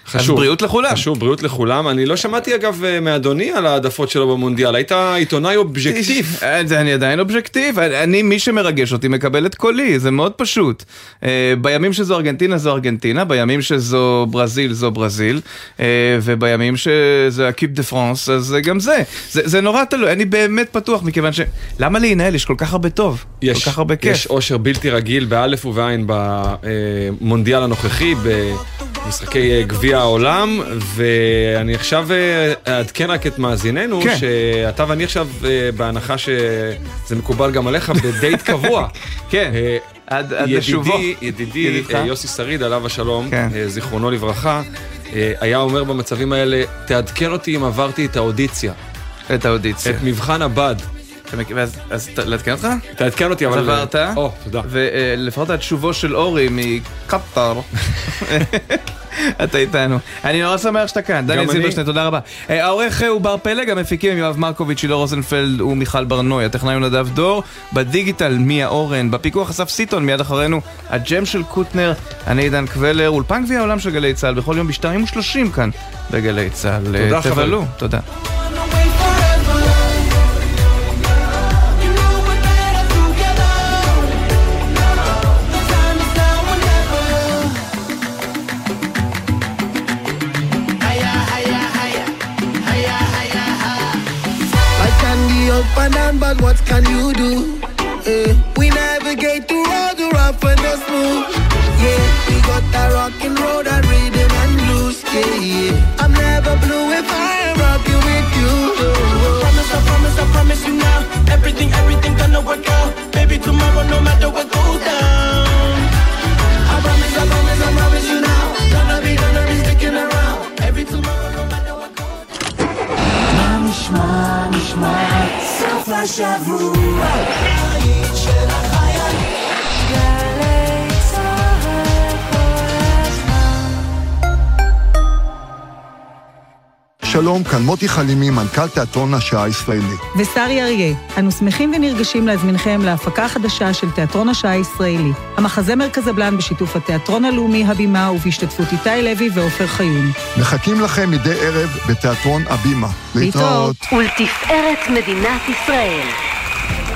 חשוב. אז בריאות לכולם. חשוב, בריאות לכולם. אני לא שמעתי אגב אה, מאדוני על העדפות שלו במונדיאל. היית עיתונאי אובג'קטיב. אה, אני עדיין אובג'קטיב. אני, מי שמרגש אותי מקבל את קולי, זה מאוד פשוט. אה, בימים שזו ארגנטינה זו ארגנטינה, בימים שזו ברזיל זו ברזיל, ובימים שזה הקיפ דה פרנס, אז גם זה. זה. זה נורא תלוי, אני באמת פתוח, מכיוון ש... למה להינהל? יש כל כך הרבה טוב. יש, כל כך הרבה כיף. יש אושר בלתי רגיל באלף ובעין במונדיאל הנוכחי, במשחקי גביע העולם, ואני עכשיו אה, אעדכן רק את מאזיננו, כן. שאתה ואני עכשיו אה, בהנחה שזה מקובל גם עליך, בדייט קבוע. [LAUGHS] כן. אה, עד, לשובו. ידידי יוסי שריד, עליו השלום, כן. זיכרונו לברכה, היה אומר במצבים האלה, תעדכן אותי אם עברתי את האודיציה. את האודיציה. את מבחן הבד. אז לעדכן אותך? תעדכן אותי, אבל... אז עברת. או, תודה. ולפחות עד שובו של אורי מקטר. [LAUGHS] אתה איתנו. אני נורא שמח שאתה כאן. דניאל זילברשטיין, תודה רבה. אה, העורך הוא בר פלג, המפיקים הם יואב מרקוביץ', שילור רוזנפלד ומיכל ברנוי. הטכנאי הוא נדב דור. בדיגיטל, מיה אורן. בפיקוח אסף סיטון, מיד אחרינו, הג'ם של קוטנר. אני עידן קבלר. אולפן גביע העולם של גלי צה"ל, בכל יום ב-2:30 כאן בגלי צה"ל. תודה, חברים. תודה. סוף השבוע, שלום, כאן מוטי חלימי, מנכ"ל תיאטרון השעה הישראלי. ושרי אריה, אנו שמחים ונרגשים להזמינכם להפקה חדשה של תיאטרון השעה הישראלי. המחזמר קזבלן בשיתוף התיאטרון הלאומי הבימה ובהשתתפות איתי לוי ועופר חיון. מחכים לכם מדי ערב בתיאטרון הבימה. להתראות. ולתפארת מדינת ישראל.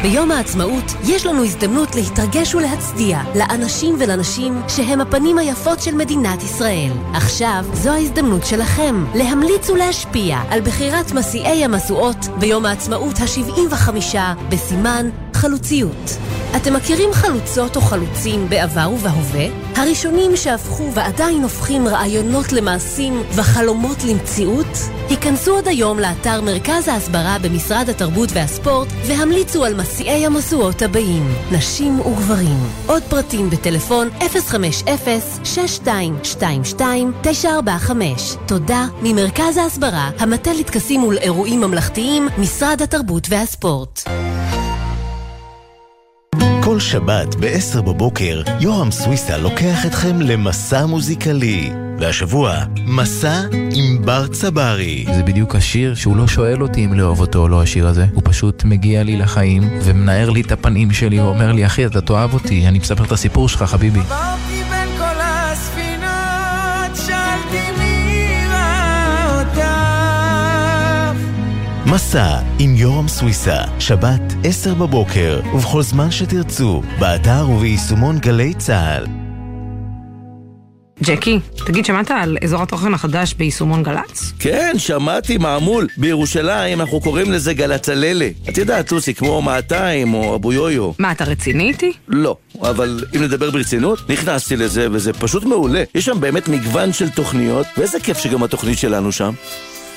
ביום העצמאות יש לנו הזדמנות להתרגש ולהצדיע לאנשים ולנשים שהם הפנים היפות של מדינת ישראל. עכשיו זו ההזדמנות שלכם להמליץ ולהשפיע על בחירת מסיעי המשואות ביום העצמאות ה-75 בסימן חלוציות. אתם מכירים חלוצות או חלוצים בעבר ובהווה? הראשונים שהפכו ועדיין הופכים רעיונות למעשים וחלומות למציאות? היכנסו עוד היום לאתר מרכז ההסברה במשרד התרבות והספורט והמליצו על מסיעי המשואות הבאים, נשים וגברים. עוד פרטים בטלפון 050-6222-945. תודה ממרכז ההסברה, המטה לטקסים ולאירועים ממלכתיים, משרד התרבות והספורט. כל שבת ב-10 בבוקר, יורם סוויסה לוקח אתכם למסע מוזיקלי. והשבוע, מסע עם בר צברי. זה בדיוק השיר שהוא לא שואל אותי אם לאהוב אותו או לא השיר הזה. הוא פשוט מגיע לי לחיים ומנער לי את הפנים שלי ואומר לי, אחי, אתה תאהב אותי, אני מספר את הסיפור שלך, חביבי. מסע עם יורם סוויסה, שבת 10 בבוקר, ובכל זמן שתרצו, באתר וביישומון גלי צה"ל. ג'קי, תגיד, שמעת על אזור התוכן החדש ביישומון גל"צ? כן, שמעתי מעמול. בירושלים אנחנו קוראים לזה גלצללה. את יודעת, לוסי, כמו מעתיים או אבו יויו. מה, אתה רציני איתי? לא, אבל אם נדבר ברצינות, נכנסתי לזה וזה פשוט מעולה. יש שם באמת מגוון של תוכניות, ואיזה כיף שגם התוכנית שלנו שם.